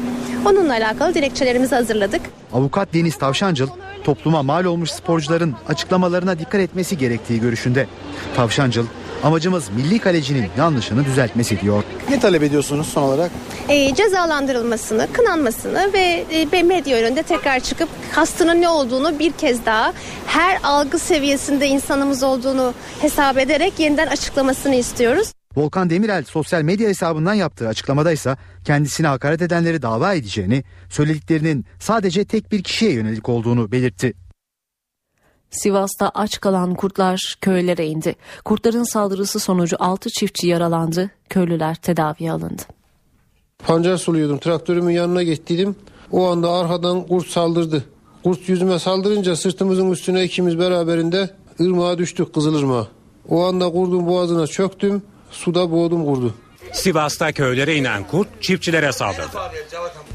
Onunla alakalı dilekçelerimizi hazırladık.
Avukat Deniz Tavşancıl topluma mal olmuş sporcuların açıklamalarına dikkat etmesi gerektiği görüşünde. Tavşancıl Amacımız milli kalecinin yanlışını düzeltmesi diyor.
Ne talep ediyorsunuz son olarak?
E, cezalandırılmasını, kınanmasını ve e, medya önünde tekrar çıkıp kastının ne olduğunu bir kez daha her algı seviyesinde insanımız olduğunu hesap ederek yeniden açıklamasını istiyoruz.
Volkan Demirel sosyal medya hesabından yaptığı açıklamada ise kendisine hakaret edenleri dava edeceğini, söylediklerinin sadece tek bir kişiye yönelik olduğunu belirtti.
Sivas'ta aç kalan kurtlar köylere indi. Kurtların saldırısı sonucu 6 çiftçi yaralandı. Köylüler tedaviye alındı.
Pancar suluyordum. Traktörümün yanına geçtiydim. O anda arkadan kurt saldırdı. Kurt yüzüme saldırınca sırtımızın üstüne ikimiz beraberinde ırmağa düştük Kızılırmağa. O anda kurdun boğazına çöktüm. Suda boğdum kurdu.
Sivas'ta köylere inen kurt çiftçilere saldırdı.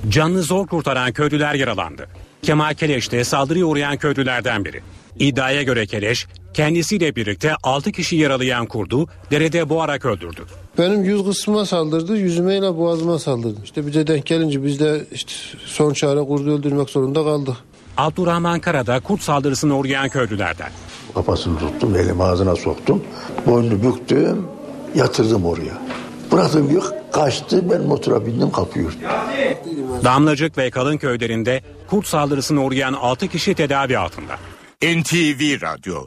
Canını zor kurtaran köylüler yaralandı. Kemal Keleş de saldırıya uğrayan köylülerden biri. İddiaya göre Keleş kendisiyle birlikte 6 kişi yaralayan kurdu derede boğarak öldürdü.
Benim yüz kısmıma saldırdı, yüzüme ile boğazıma saldırdı. İşte bize denk gelince biz de işte son çare kurdu öldürmek zorunda kaldık.
Abdurrahman Karada kurt saldırısına uğrayan köylülerden.
Kafasını tuttum, elimi ağzına soktum. Boynunu büktüm, yatırdım oraya. Bıraktım yok, kaçtı, ben motora bindim kapıyor.
Damlacık ve Kalın köylerinde kurt saldırısına uğrayan 6 kişi tedavi altında.
NTV Radyo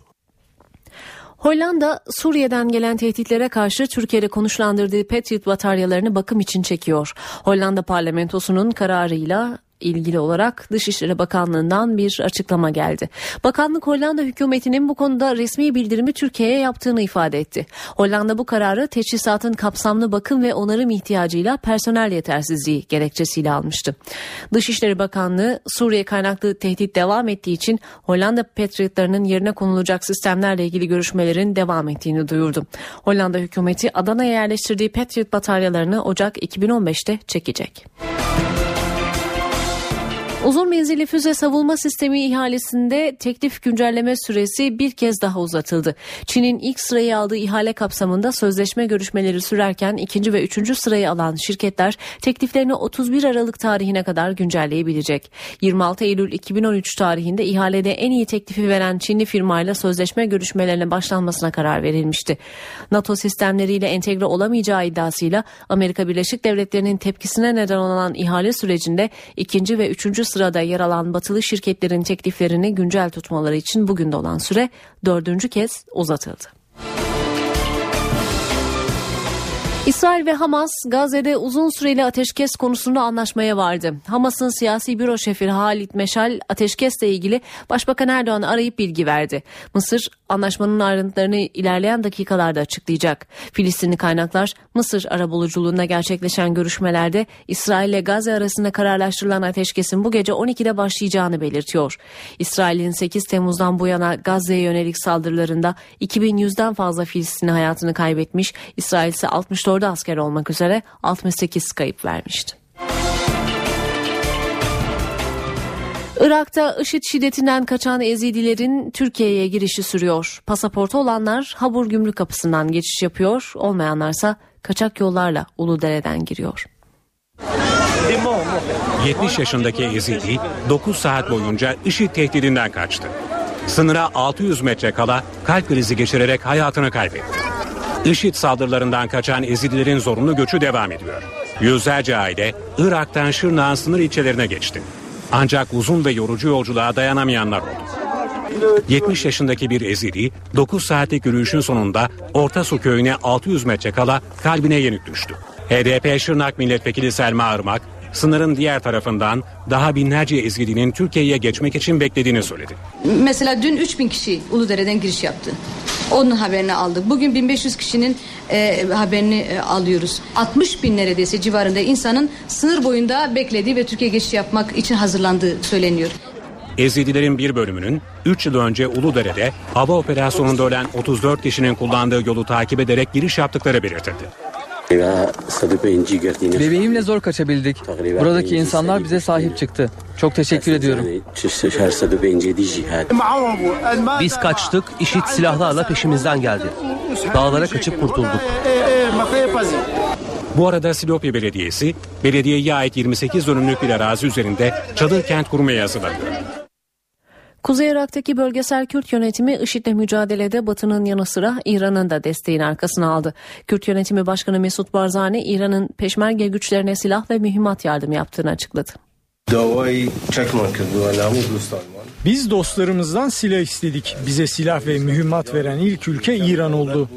Hollanda Suriye'den gelen tehditlere karşı Türkiye'de konuşlandırdığı Patriot bataryalarını bakım için çekiyor. Hollanda parlamentosunun kararıyla ilgili olarak Dışişleri Bakanlığı'ndan bir açıklama geldi. Bakanlık Hollanda hükümetinin bu konuda resmi bildirimi Türkiye'ye yaptığını ifade etti. Hollanda bu kararı teçhizatın kapsamlı bakım ve onarım ihtiyacıyla personel yetersizliği gerekçesiyle almıştı. Dışişleri Bakanlığı Suriye kaynaklı tehdit devam ettiği için Hollanda Patriotlarının yerine konulacak sistemlerle ilgili görüşmelerin devam ettiğini duyurdu. Hollanda hükümeti Adana'ya yerleştirdiği Patriot bataryalarını Ocak 2015'te çekecek. Uzun menzilli füze savunma sistemi ihalesinde teklif güncelleme süresi bir kez daha uzatıldı. Çin'in ilk sırayı aldığı ihale kapsamında sözleşme görüşmeleri sürerken ikinci ve üçüncü sırayı alan şirketler tekliflerini 31 Aralık tarihine kadar güncelleyebilecek. 26 Eylül 2013 tarihinde ihalede en iyi teklifi veren Çinli firmayla sözleşme görüşmelerine başlanmasına karar verilmişti. NATO sistemleriyle entegre olamayacağı iddiasıyla Amerika Birleşik Devletleri'nin tepkisine neden olan ihale sürecinde ikinci ve üçüncü sırada yer alan batılı şirketlerin tekliflerini güncel tutmaları için bugün de olan süre dördüncü kez uzatıldı. İsrail ve Hamas Gazze'de uzun süreli ateşkes konusunda anlaşmaya vardı. Hamas'ın siyasi büro şefi Halit Meşal ateşkesle ilgili Başbakan Erdoğan'ı arayıp bilgi verdi. Mısır anlaşmanın ayrıntılarını ilerleyen dakikalarda açıklayacak. Filistinli kaynaklar Mısır arabuluculuğunda gerçekleşen görüşmelerde İsrail ile Gazze arasında kararlaştırılan ateşkesin bu gece 12'de başlayacağını belirtiyor. İsrail'in 8 Temmuz'dan bu yana Gazze'ye yönelik saldırılarında 2100'den fazla Filistinli hayatını kaybetmiş, İsrail ise 64 asker olmak üzere 68 kayıp vermişti. Irak'ta IŞİD şiddetinden kaçan Ezidilerin Türkiye'ye girişi sürüyor. Pasaportu olanlar Habur Gümrük Kapısı'ndan geçiş yapıyor, olmayanlarsa kaçak yollarla Uludere'den giriyor.
70 yaşındaki Ezidi 9 saat boyunca IŞİD tehdidinden kaçtı. Sınıra 600 metre kala kalp krizi geçirerek hayatını kaybetti. IŞİD saldırılarından kaçan Ezidilerin zorunlu göçü devam ediyor. Yüzlerce aile Irak'tan Şırnak'ın sınır ilçelerine geçti. Ancak uzun ve yorucu yolculuğa dayanamayanlar oldu. 70 yaşındaki bir Ezidi 9 saatlik yürüyüşün sonunda Orta Su köyüne 600 metre kala kalbine yenik düştü. HDP Şırnak Milletvekili Selma Irmak, sınırın diğer tarafından daha binlerce Ezgidi'nin Türkiye'ye geçmek için beklediğini söyledi.
Mesela dün 3000 kişi Uludere'den giriş yaptı. Onun haberini aldık. Bugün 1500 kişinin e, haberini e, alıyoruz. 60 bin neredeyse civarında insanın sınır boyunda beklediği ve Türkiye geçiş yapmak için hazırlandığı söyleniyor.
Ezidilerin bir bölümünün 3 yıl önce Uludere'de hava operasyonunda ölen 34 kişinin kullandığı yolu takip ederek giriş yaptıkları belirtildi.
Bebeğimle zor kaçabildik. Buradaki insanlar bize sahip çıktı. Çok teşekkür ediyorum.
Biz kaçtık, IŞİD silahlarla peşimizden geldi. Dağlara kaçıp kurtulduk.
Bu arada Silopi Belediyesi, belediyeye ait 28 dönümlük bir arazi üzerinde çadır kent kurmaya hazırlanıyor.
Kuzey Irak'taki bölgesel Kürt yönetimi IŞİD'le mücadelede Batı'nın yanı sıra İran'ın da desteğin arkasına aldı. Kürt yönetimi başkanı Mesut Barzani İran'ın peşmerge güçlerine silah ve mühimmat yardımı yaptığını açıkladı.
Biz dostlarımızdan silah istedik. Bize silah ve mühimmat veren ilk ülke İran oldu.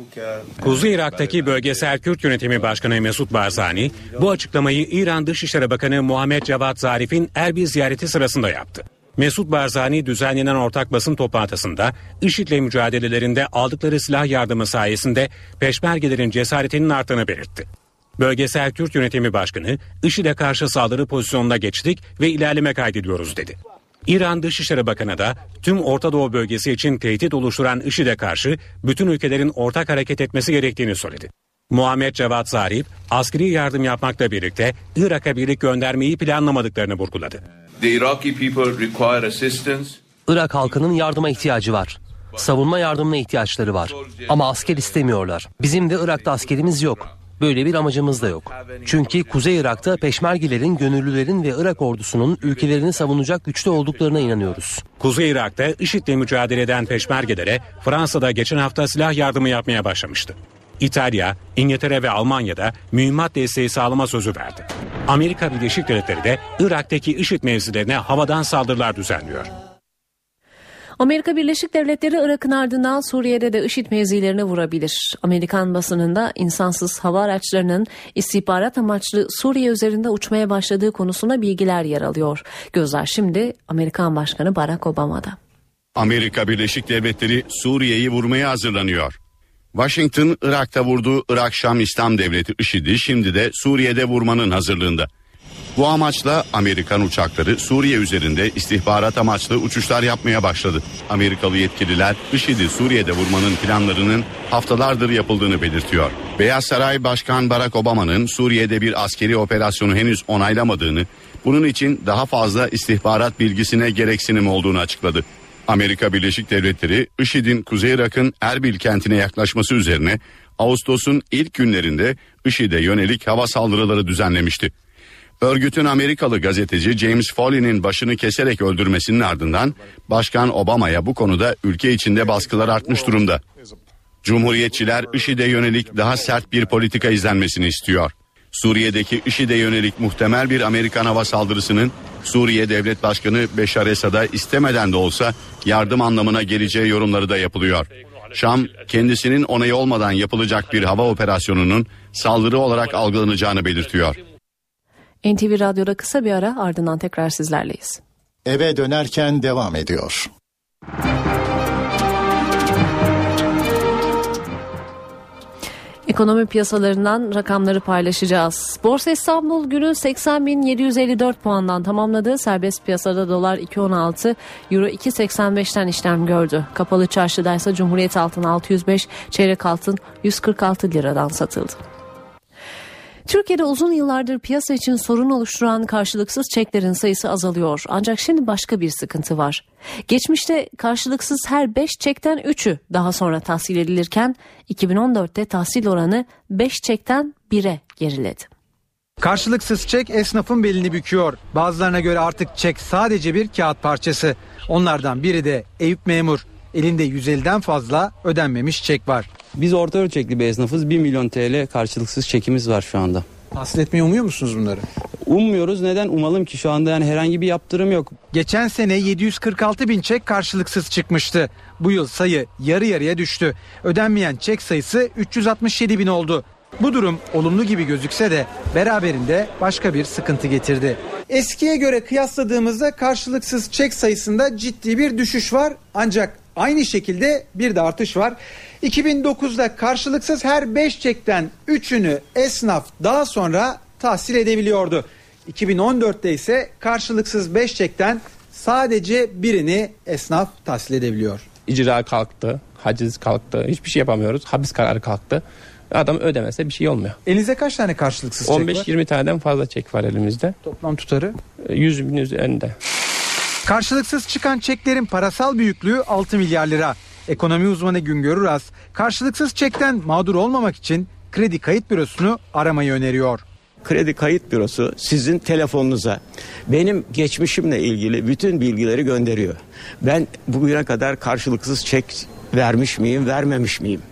Kuzey Irak'taki bölgesel Kürt yönetimi başkanı Mesut Barzani bu açıklamayı İran Dışişleri Bakanı Muhammed Cevat Zarif'in Erbil ziyareti sırasında yaptı. Mesut Barzani düzenlenen ortak basın toplantısında IŞİD'le mücadelelerinde aldıkları silah yardımı sayesinde peşmergelerin cesaretinin arttığını belirtti. Bölgesel Kürt Yönetimi Başkanı IŞİD'e karşı saldırı pozisyonuna geçtik ve ilerleme kaydediyoruz dedi. İran Dışişleri Bakanı da tüm Orta Doğu bölgesi için tehdit oluşturan IŞİD'e karşı bütün ülkelerin ortak hareket etmesi gerektiğini söyledi. Muhammed Cevat Zarif askeri yardım yapmakla birlikte Irak'a birlik göndermeyi planlamadıklarını vurguladı.
Irak halkının yardıma ihtiyacı var. Savunma yardımına ihtiyaçları var. Ama asker istemiyorlar. Bizim de Irak'ta askerimiz yok. Böyle bir amacımız da yok. Çünkü Kuzey Irak'ta peşmergilerin, gönüllülerin ve Irak ordusunun ülkelerini savunacak güçlü olduklarına inanıyoruz.
Kuzey Irak'ta IŞİD'le mücadele eden peşmergelere Fransa'da geçen hafta silah yardımı yapmaya başlamıştı. İtalya, İngiltere ve Almanya'da mühimmat desteği sağlama sözü verdi. Amerika Birleşik Devletleri de Irak'taki IŞİD mevzilerine havadan saldırılar düzenliyor.
Amerika Birleşik Devletleri Irak'ın ardından Suriye'de de IŞİD mevzilerini vurabilir. Amerikan basınında insansız hava araçlarının istihbarat amaçlı Suriye üzerinde uçmaya başladığı konusunda bilgiler yer alıyor. Gözler şimdi Amerikan Başkanı Barack Obama'da.
Amerika Birleşik Devletleri Suriye'yi vurmaya hazırlanıyor. Washington Irak'ta vurduğu Irak Şam İslam Devleti IŞİD'i şimdi de Suriye'de vurmanın hazırlığında. Bu amaçla Amerikan uçakları Suriye üzerinde istihbarat amaçlı uçuşlar yapmaya başladı. Amerikalı yetkililer IŞİD'i Suriye'de vurmanın planlarının haftalardır yapıldığını belirtiyor. Beyaz Saray Başkan Barack Obama'nın Suriye'de bir askeri operasyonu henüz onaylamadığını, bunun için daha fazla istihbarat bilgisine gereksinim olduğunu açıkladı. Amerika Birleşik Devletleri IŞİD'in Kuzey Irak'ın Erbil kentine yaklaşması üzerine Ağustos'un ilk günlerinde IŞİD'e yönelik hava saldırıları düzenlemişti. Örgütün Amerikalı gazeteci James Foley'nin başını keserek öldürmesinin ardından Başkan Obama'ya bu konuda ülke içinde baskılar artmış durumda. Cumhuriyetçiler IŞİD'e yönelik daha sert bir politika izlenmesini istiyor. Suriye'deki IŞİD'e yönelik muhtemel bir Amerikan hava saldırısının Suriye Devlet Başkanı Beşar Esad'a istemeden de olsa yardım anlamına geleceği yorumları da yapılıyor. Şam kendisinin onayı olmadan yapılacak bir hava operasyonunun saldırı olarak algılanacağını belirtiyor.
NTV Radyo'da kısa bir ara ardından tekrar sizlerleyiz.
Eve dönerken devam ediyor.
Ekonomi piyasalarından rakamları paylaşacağız. Borsa İstanbul günü 80.754 puandan tamamladı. Serbest piyasada dolar 2.16, euro 2.85'ten işlem gördü. Kapalı çarşıda ise Cumhuriyet altın 605, çeyrek altın 146 liradan satıldı. Türkiye'de uzun yıllardır piyasa için sorun oluşturan karşılıksız çeklerin sayısı azalıyor. Ancak şimdi başka bir sıkıntı var. Geçmişte karşılıksız her 5 çekten 3'ü daha sonra tahsil edilirken 2014'te tahsil oranı 5 çekten 1'e geriledi.
Karşılıksız çek esnafın belini büküyor. Bazılarına göre artık çek sadece bir kağıt parçası. Onlardan biri de Eyüp Memur. Elinde 150'den fazla ödenmemiş çek var.
Biz orta ölçekli bir esnafız. 1 milyon TL karşılıksız çekimiz var şu anda.
Tahsil etmeyi umuyor musunuz bunları?
Ummuyoruz. Neden? Umalım ki şu anda yani herhangi bir yaptırım yok.
Geçen sene 746 bin çek karşılıksız çıkmıştı. Bu yıl sayı yarı yarıya düştü. Ödenmeyen çek sayısı 367 bin oldu. Bu durum olumlu gibi gözükse de beraberinde başka bir sıkıntı getirdi. Eskiye göre kıyasladığımızda karşılıksız çek sayısında ciddi bir düşüş var. Ancak aynı şekilde bir de artış var. 2009'da karşılıksız her 5 çekten 3'ünü esnaf daha sonra tahsil edebiliyordu. 2014'te ise karşılıksız 5 çekten sadece birini esnaf tahsil edebiliyor.
İcra kalktı, haciz kalktı, hiçbir şey yapamıyoruz. Hapis kararı kalktı. Adam ödemese bir şey olmuyor.
Elinizde kaç tane karşılıksız çek var?
15-20 taneden fazla çek var elimizde.
Toplam tutarı?
100 bin üzerinde.
Karşılıksız çıkan çeklerin parasal büyüklüğü 6 milyar lira. Ekonomi uzmanı Güngör Uras, karşılıksız çekten mağdur olmamak için kredi kayıt bürosunu aramayı öneriyor.
Kredi kayıt bürosu sizin telefonunuza benim geçmişimle ilgili bütün bilgileri gönderiyor. Ben bugüne kadar karşılıksız çek vermiş miyim, vermemiş miyim?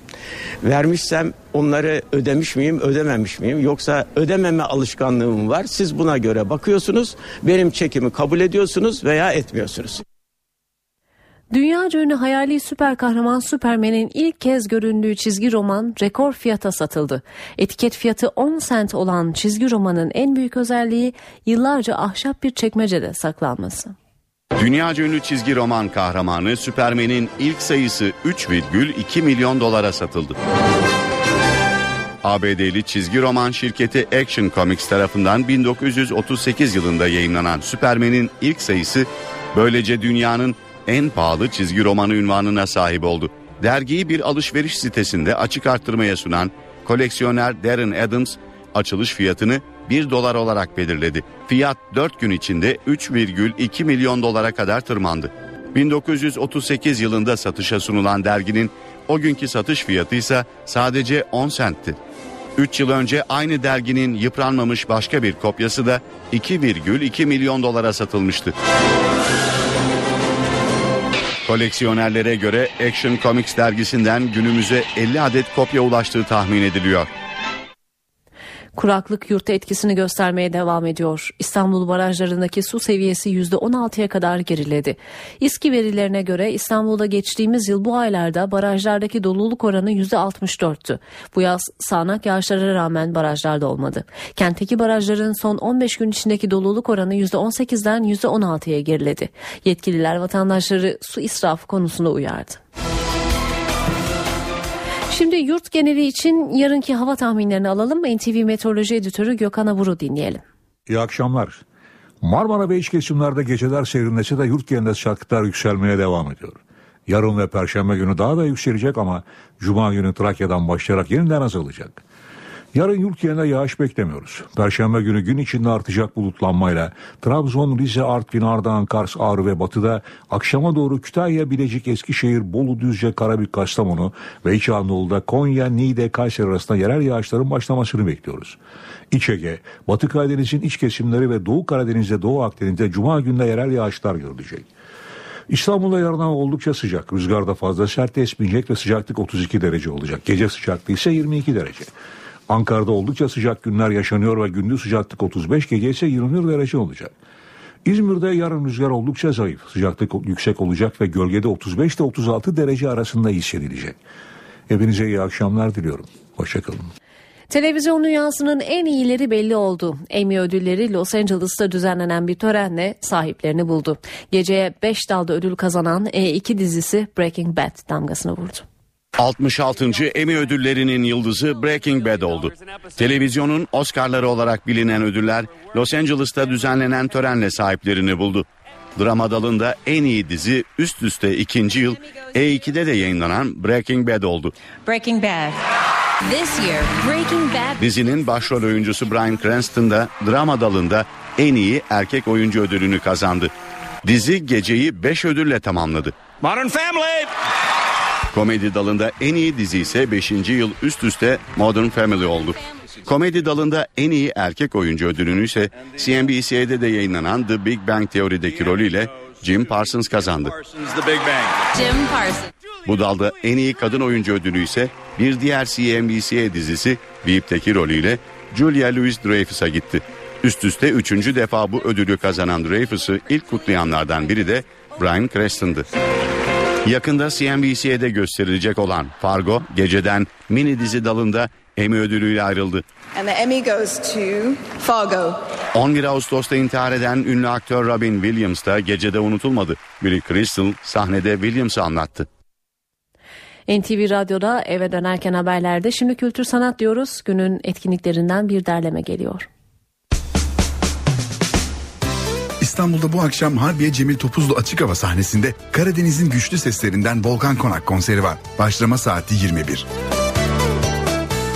Vermişsem onları ödemiş miyim, ödememiş miyim? Yoksa ödememe alışkanlığım var. Siz buna göre bakıyorsunuz. Benim çekimi kabul ediyorsunuz veya etmiyorsunuz.
Dünya ünlü hayali süper kahraman Superman'in ilk kez göründüğü çizgi roman rekor fiyata satıldı. Etiket fiyatı 10 sent olan çizgi romanın en büyük özelliği yıllarca ahşap bir çekmecede saklanması.
Dünyaca ünlü çizgi roman kahramanı Süpermen'in ilk sayısı 3,2 milyon dolara satıldı. ABD'li çizgi roman şirketi Action Comics tarafından 1938 yılında yayınlanan Süpermen'in ilk sayısı böylece dünyanın en pahalı çizgi romanı ünvanına sahip oldu. Dergiyi bir alışveriş sitesinde açık arttırmaya sunan koleksiyoner Darren Adams açılış fiyatını 1 dolar olarak belirledi. Fiyat 4 gün içinde 3,2 milyon dolara kadar tırmandı. 1938 yılında satışa sunulan derginin o günkü satış fiyatı ise sadece 10 sentti. 3 yıl önce aynı derginin yıpranmamış başka bir kopyası da 2,2 milyon dolara satılmıştı. Koleksiyonerlere göre Action Comics dergisinden günümüze 50 adet kopya ulaştığı tahmin ediliyor.
Kuraklık yurtta etkisini göstermeye devam ediyor. İstanbul barajlarındaki su seviyesi %16'ya kadar geriledi. İSKİ verilerine göre İstanbul'da geçtiğimiz yıl bu aylarda barajlardaki doluluk oranı %64'tü. Bu yaz sağanak yağışlara rağmen barajlarda olmadı. Kentteki barajların son 15 gün içindeki doluluk oranı %18'den %16'ya geriledi. Yetkililer vatandaşları su israfı konusunda uyardı. Şimdi yurt geneli için yarınki hava tahminlerini alalım. NTV Meteoroloji Editörü Gökhan Avur'u dinleyelim.
İyi akşamlar. Marmara ve iç kesimlerde geceler serinlese de yurt genelinde sıcaklıklar yükselmeye devam ediyor. Yarın ve perşembe günü daha da yükselecek ama cuma günü Trakya'dan başlayarak yeniden azalacak. Yarın yurt genelinde yağış beklemiyoruz. Perşembe günü gün içinde artacak bulutlanmayla Trabzon, Rize, Artvin, Ardahan, Kars, Ağrı ve Batı'da akşama doğru Kütahya, Bilecik, Eskişehir, Bolu, Düzce, Karabük, Kastamonu ve İç Anadolu'da Konya, Niğde, Kayseri arasında yerel yağışların başlamasını bekliyoruz. İç Ege, Batı Karadeniz'in iç kesimleri ve Doğu Karadeniz'de Doğu Akdeniz'de Cuma günde yerel yağışlar görülecek. İstanbul'da yarın hava oldukça sıcak. Rüzgarda fazla sert esmeyecek ve sıcaklık 32 derece olacak. Gece sıcaklığı ise 22 derece. Ankara'da oldukça sıcak günler yaşanıyor ve gündüz sıcaklık 35, gece ise 21 derece olacak. İzmir'de yarın rüzgar oldukça zayıf. Sıcaklık yüksek olacak ve gölgede 35 ile 36 derece arasında hissedilecek. Hepinize iyi akşamlar diliyorum. Hoşçakalın.
Televizyon dünyasının en iyileri belli oldu. Emmy ödülleri Los Angeles'ta düzenlenen bir törenle sahiplerini buldu. Geceye 5 dalda ödül kazanan E2 dizisi Breaking Bad damgasını vurdu.
66. Emmy ödüllerinin yıldızı Breaking Bad oldu. Televizyonun Oscar'ları olarak bilinen ödüller Los Angeles'ta düzenlenen törenle sahiplerini buldu. Drama dalında en iyi dizi üst üste ikinci yıl E2'de de yayınlanan Breaking Bad oldu.
Breaking Bad. This year, Breaking Bad
Dizinin başrol oyuncusu Bryan Cranston da drama dalında en iyi erkek oyuncu ödülünü kazandı. Dizi geceyi 5 ödülle tamamladı.
Modern Family.
Komedi dalında en iyi dizi ise 5. yıl üst üste Modern Family oldu. Komedi dalında en iyi erkek oyuncu ödülünü ise CNBC'de de yayınlanan The Big Bang Teori'deki rolüyle Jim Parsons kazandı.
Jim Parsons.
Bu dalda en iyi kadın oyuncu ödülü ise bir diğer CNBC dizisi Veep'teki rolüyle Julia Louis-Dreyfus'a gitti. Üst üste üçüncü defa bu ödülü kazanan Dreyfus'u ilk kutlayanlardan biri de Bryan Cranston'dı. Yakında CNBC'de gösterilecek olan Fargo geceden mini dizi dalında Emmy ödülüyle ayrıldı.
And the Emmy goes to Fargo.
11 Ağustos'ta intihar eden ünlü aktör Robin Williams da gecede unutulmadı. Billy Crystal sahnede Williams'ı anlattı.
NTV Radyo'da eve dönerken haberlerde şimdi kültür sanat diyoruz. Günün etkinliklerinden bir derleme geliyor.
İstanbul'da bu akşam Harbiye Cemil Topuzlu açık hava sahnesinde Karadeniz'in güçlü seslerinden Volkan Konak konseri var. Başlama saati 21.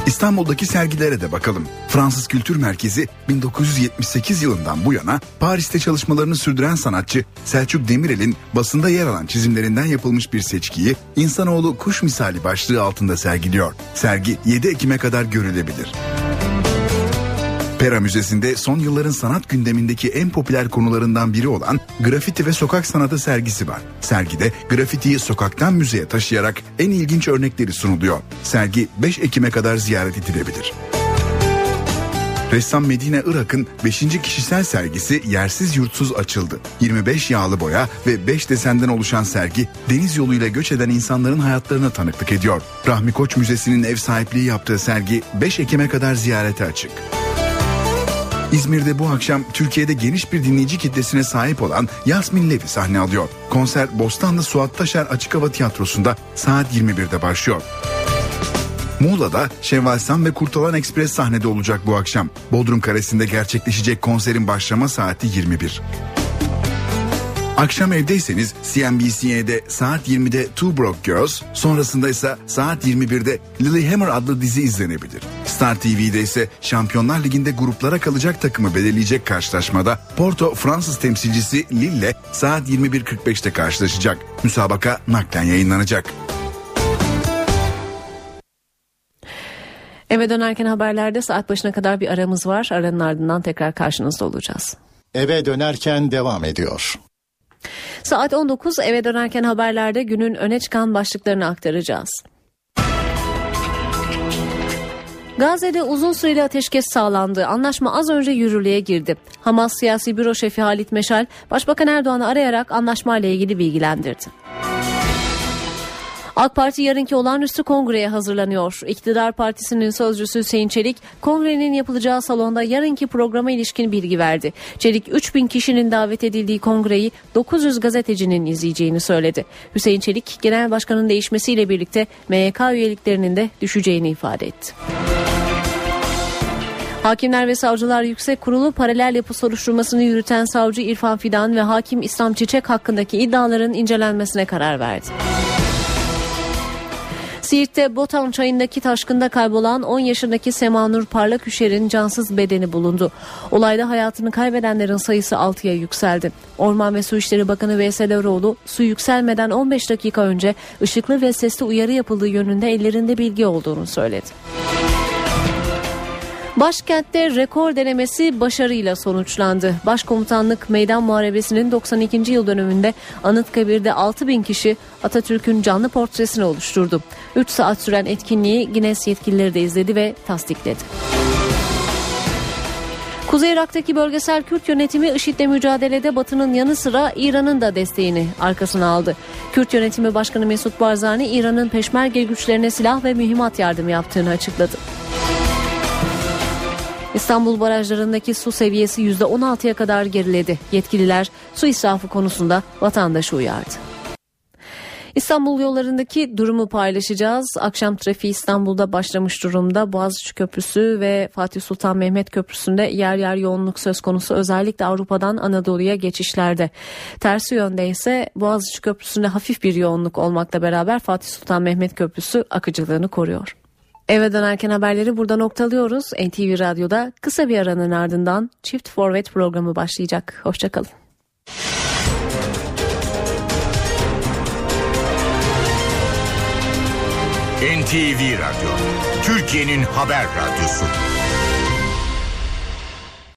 İstanbul'daki sergilere de bakalım. Fransız Kültür Merkezi 1978 yılından bu yana Paris'te çalışmalarını sürdüren sanatçı Selçuk Demirel'in basında yer alan çizimlerinden yapılmış bir seçkiyi İnsanoğlu Kuş Misali başlığı altında sergiliyor. Sergi 7 Ekim'e kadar görülebilir. Pera Müzesi'nde son yılların sanat gündemindeki en popüler konularından biri olan grafiti ve sokak sanatı sergisi var. Sergide grafitiyi sokaktan müzeye taşıyarak en ilginç örnekleri sunuluyor. Sergi 5 Ekim'e kadar ziyaret edilebilir. Ressam Medine Irak'ın 5. kişisel sergisi Yersiz Yurtsuz açıldı. 25 yağlı boya ve 5 desenden oluşan sergi deniz yoluyla göç eden insanların hayatlarına tanıklık ediyor. Rahmi Koç Müzesi'nin ev sahipliği yaptığı sergi 5 Ekim'e kadar ziyarete açık. İzmir'de bu akşam Türkiye'de geniş bir dinleyici kitlesine sahip olan Yasmin Levi sahne alıyor. Konser Bostanlı Suat Taşer Açık Hava Tiyatrosu'nda saat 21'de başlıyor. Muğla'da Şevval Sam ve Kurtalan Ekspres sahnede olacak bu akşam. Bodrum Karesi'nde gerçekleşecek konserin başlama saati 21. Akşam evdeyseniz CNBC'de saat 20'de Two Broke Girls, sonrasında ise saat 21'de Lilyhammer adlı dizi izlenebilir. Star TV'de ise Şampiyonlar Ligi'nde gruplara kalacak takımı belirleyecek karşılaşmada Porto Fransız temsilcisi Lille saat 21.45'te karşılaşacak. Müsabaka naklen yayınlanacak.
Eve dönerken haberlerde saat başına kadar bir aramız var. Aranın ardından tekrar karşınızda olacağız.
Eve dönerken devam ediyor.
Saat 19 eve dönerken haberlerde günün öne çıkan başlıklarını aktaracağız. Gazze'de uzun süreli ateşkes sağlandı. Anlaşma az önce yürürlüğe girdi. Hamas siyasi büro şefi Halit Meşal, Başbakan Erdoğan'ı arayarak anlaşmayla ilgili bilgilendirdi. AK Parti yarınki olağanüstü kongreye hazırlanıyor. İktidar Partisi'nin sözcüsü Hüseyin Çelik, kongrenin yapılacağı salonda yarınki programa ilişkin bilgi verdi. Çelik 3000 kişinin davet edildiği kongreyi 900 gazetecinin izleyeceğini söyledi. Hüseyin Çelik, genel başkanın değişmesiyle birlikte MYK üyeliklerinin de düşeceğini ifade etti. Hakimler ve Savcılar Yüksek Kurulu paralel yapı soruşturmasını yürüten savcı İrfan Fidan ve hakim İslam Çiçek hakkındaki iddiaların incelenmesine karar verdi. Siirt'te Botan çayındaki taşkında kaybolan 10 yaşındaki Semanur Parlaküşer'in cansız bedeni bulundu. Olayda hayatını kaybedenlerin sayısı 6'ya yükseldi. Orman ve Su İşleri Bakanı Veysel Eroğlu su yükselmeden 15 dakika önce ışıklı ve sesli uyarı yapıldığı yönünde ellerinde bilgi olduğunu söyledi. Başkentte rekor denemesi başarıyla sonuçlandı. Başkomutanlık Meydan Muharebesi'nin 92. yıl dönümünde Anıtkabir'de 6 bin kişi Atatürk'ün canlı portresini oluşturdu. 3 saat süren etkinliği Guinness yetkilileri de izledi ve tasdikledi. Kuzey Irak'taki bölgesel Kürt yönetimi IŞİD'le mücadelede Batı'nın yanı sıra İran'ın da desteğini arkasına aldı. Kürt yönetimi başkanı Mesut Barzani İran'ın peşmerge güçlerine silah ve mühimmat yardımı yaptığını açıkladı. İstanbul barajlarındaki su seviyesi %16'ya kadar geriledi. Yetkililer su israfı konusunda vatandaşı uyardı. İstanbul yollarındaki durumu paylaşacağız. Akşam trafiği İstanbul'da başlamış durumda. Boğaziçi Köprüsü ve Fatih Sultan Mehmet Köprüsü'nde yer yer yoğunluk söz konusu. Özellikle Avrupa'dan Anadolu'ya geçişlerde. Tersi yönde ise Boğaziçi Köprüsü'nde hafif bir yoğunluk olmakla beraber Fatih Sultan Mehmet Köprüsü akıcılığını koruyor. Eve dönerken haberleri burada noktalıyoruz. NTV Radyo'da kısa bir aranın ardından Çift Forvet programı başlayacak. Hoşçakalın.
NTV Radyo, Türkiye'nin haber radyosu.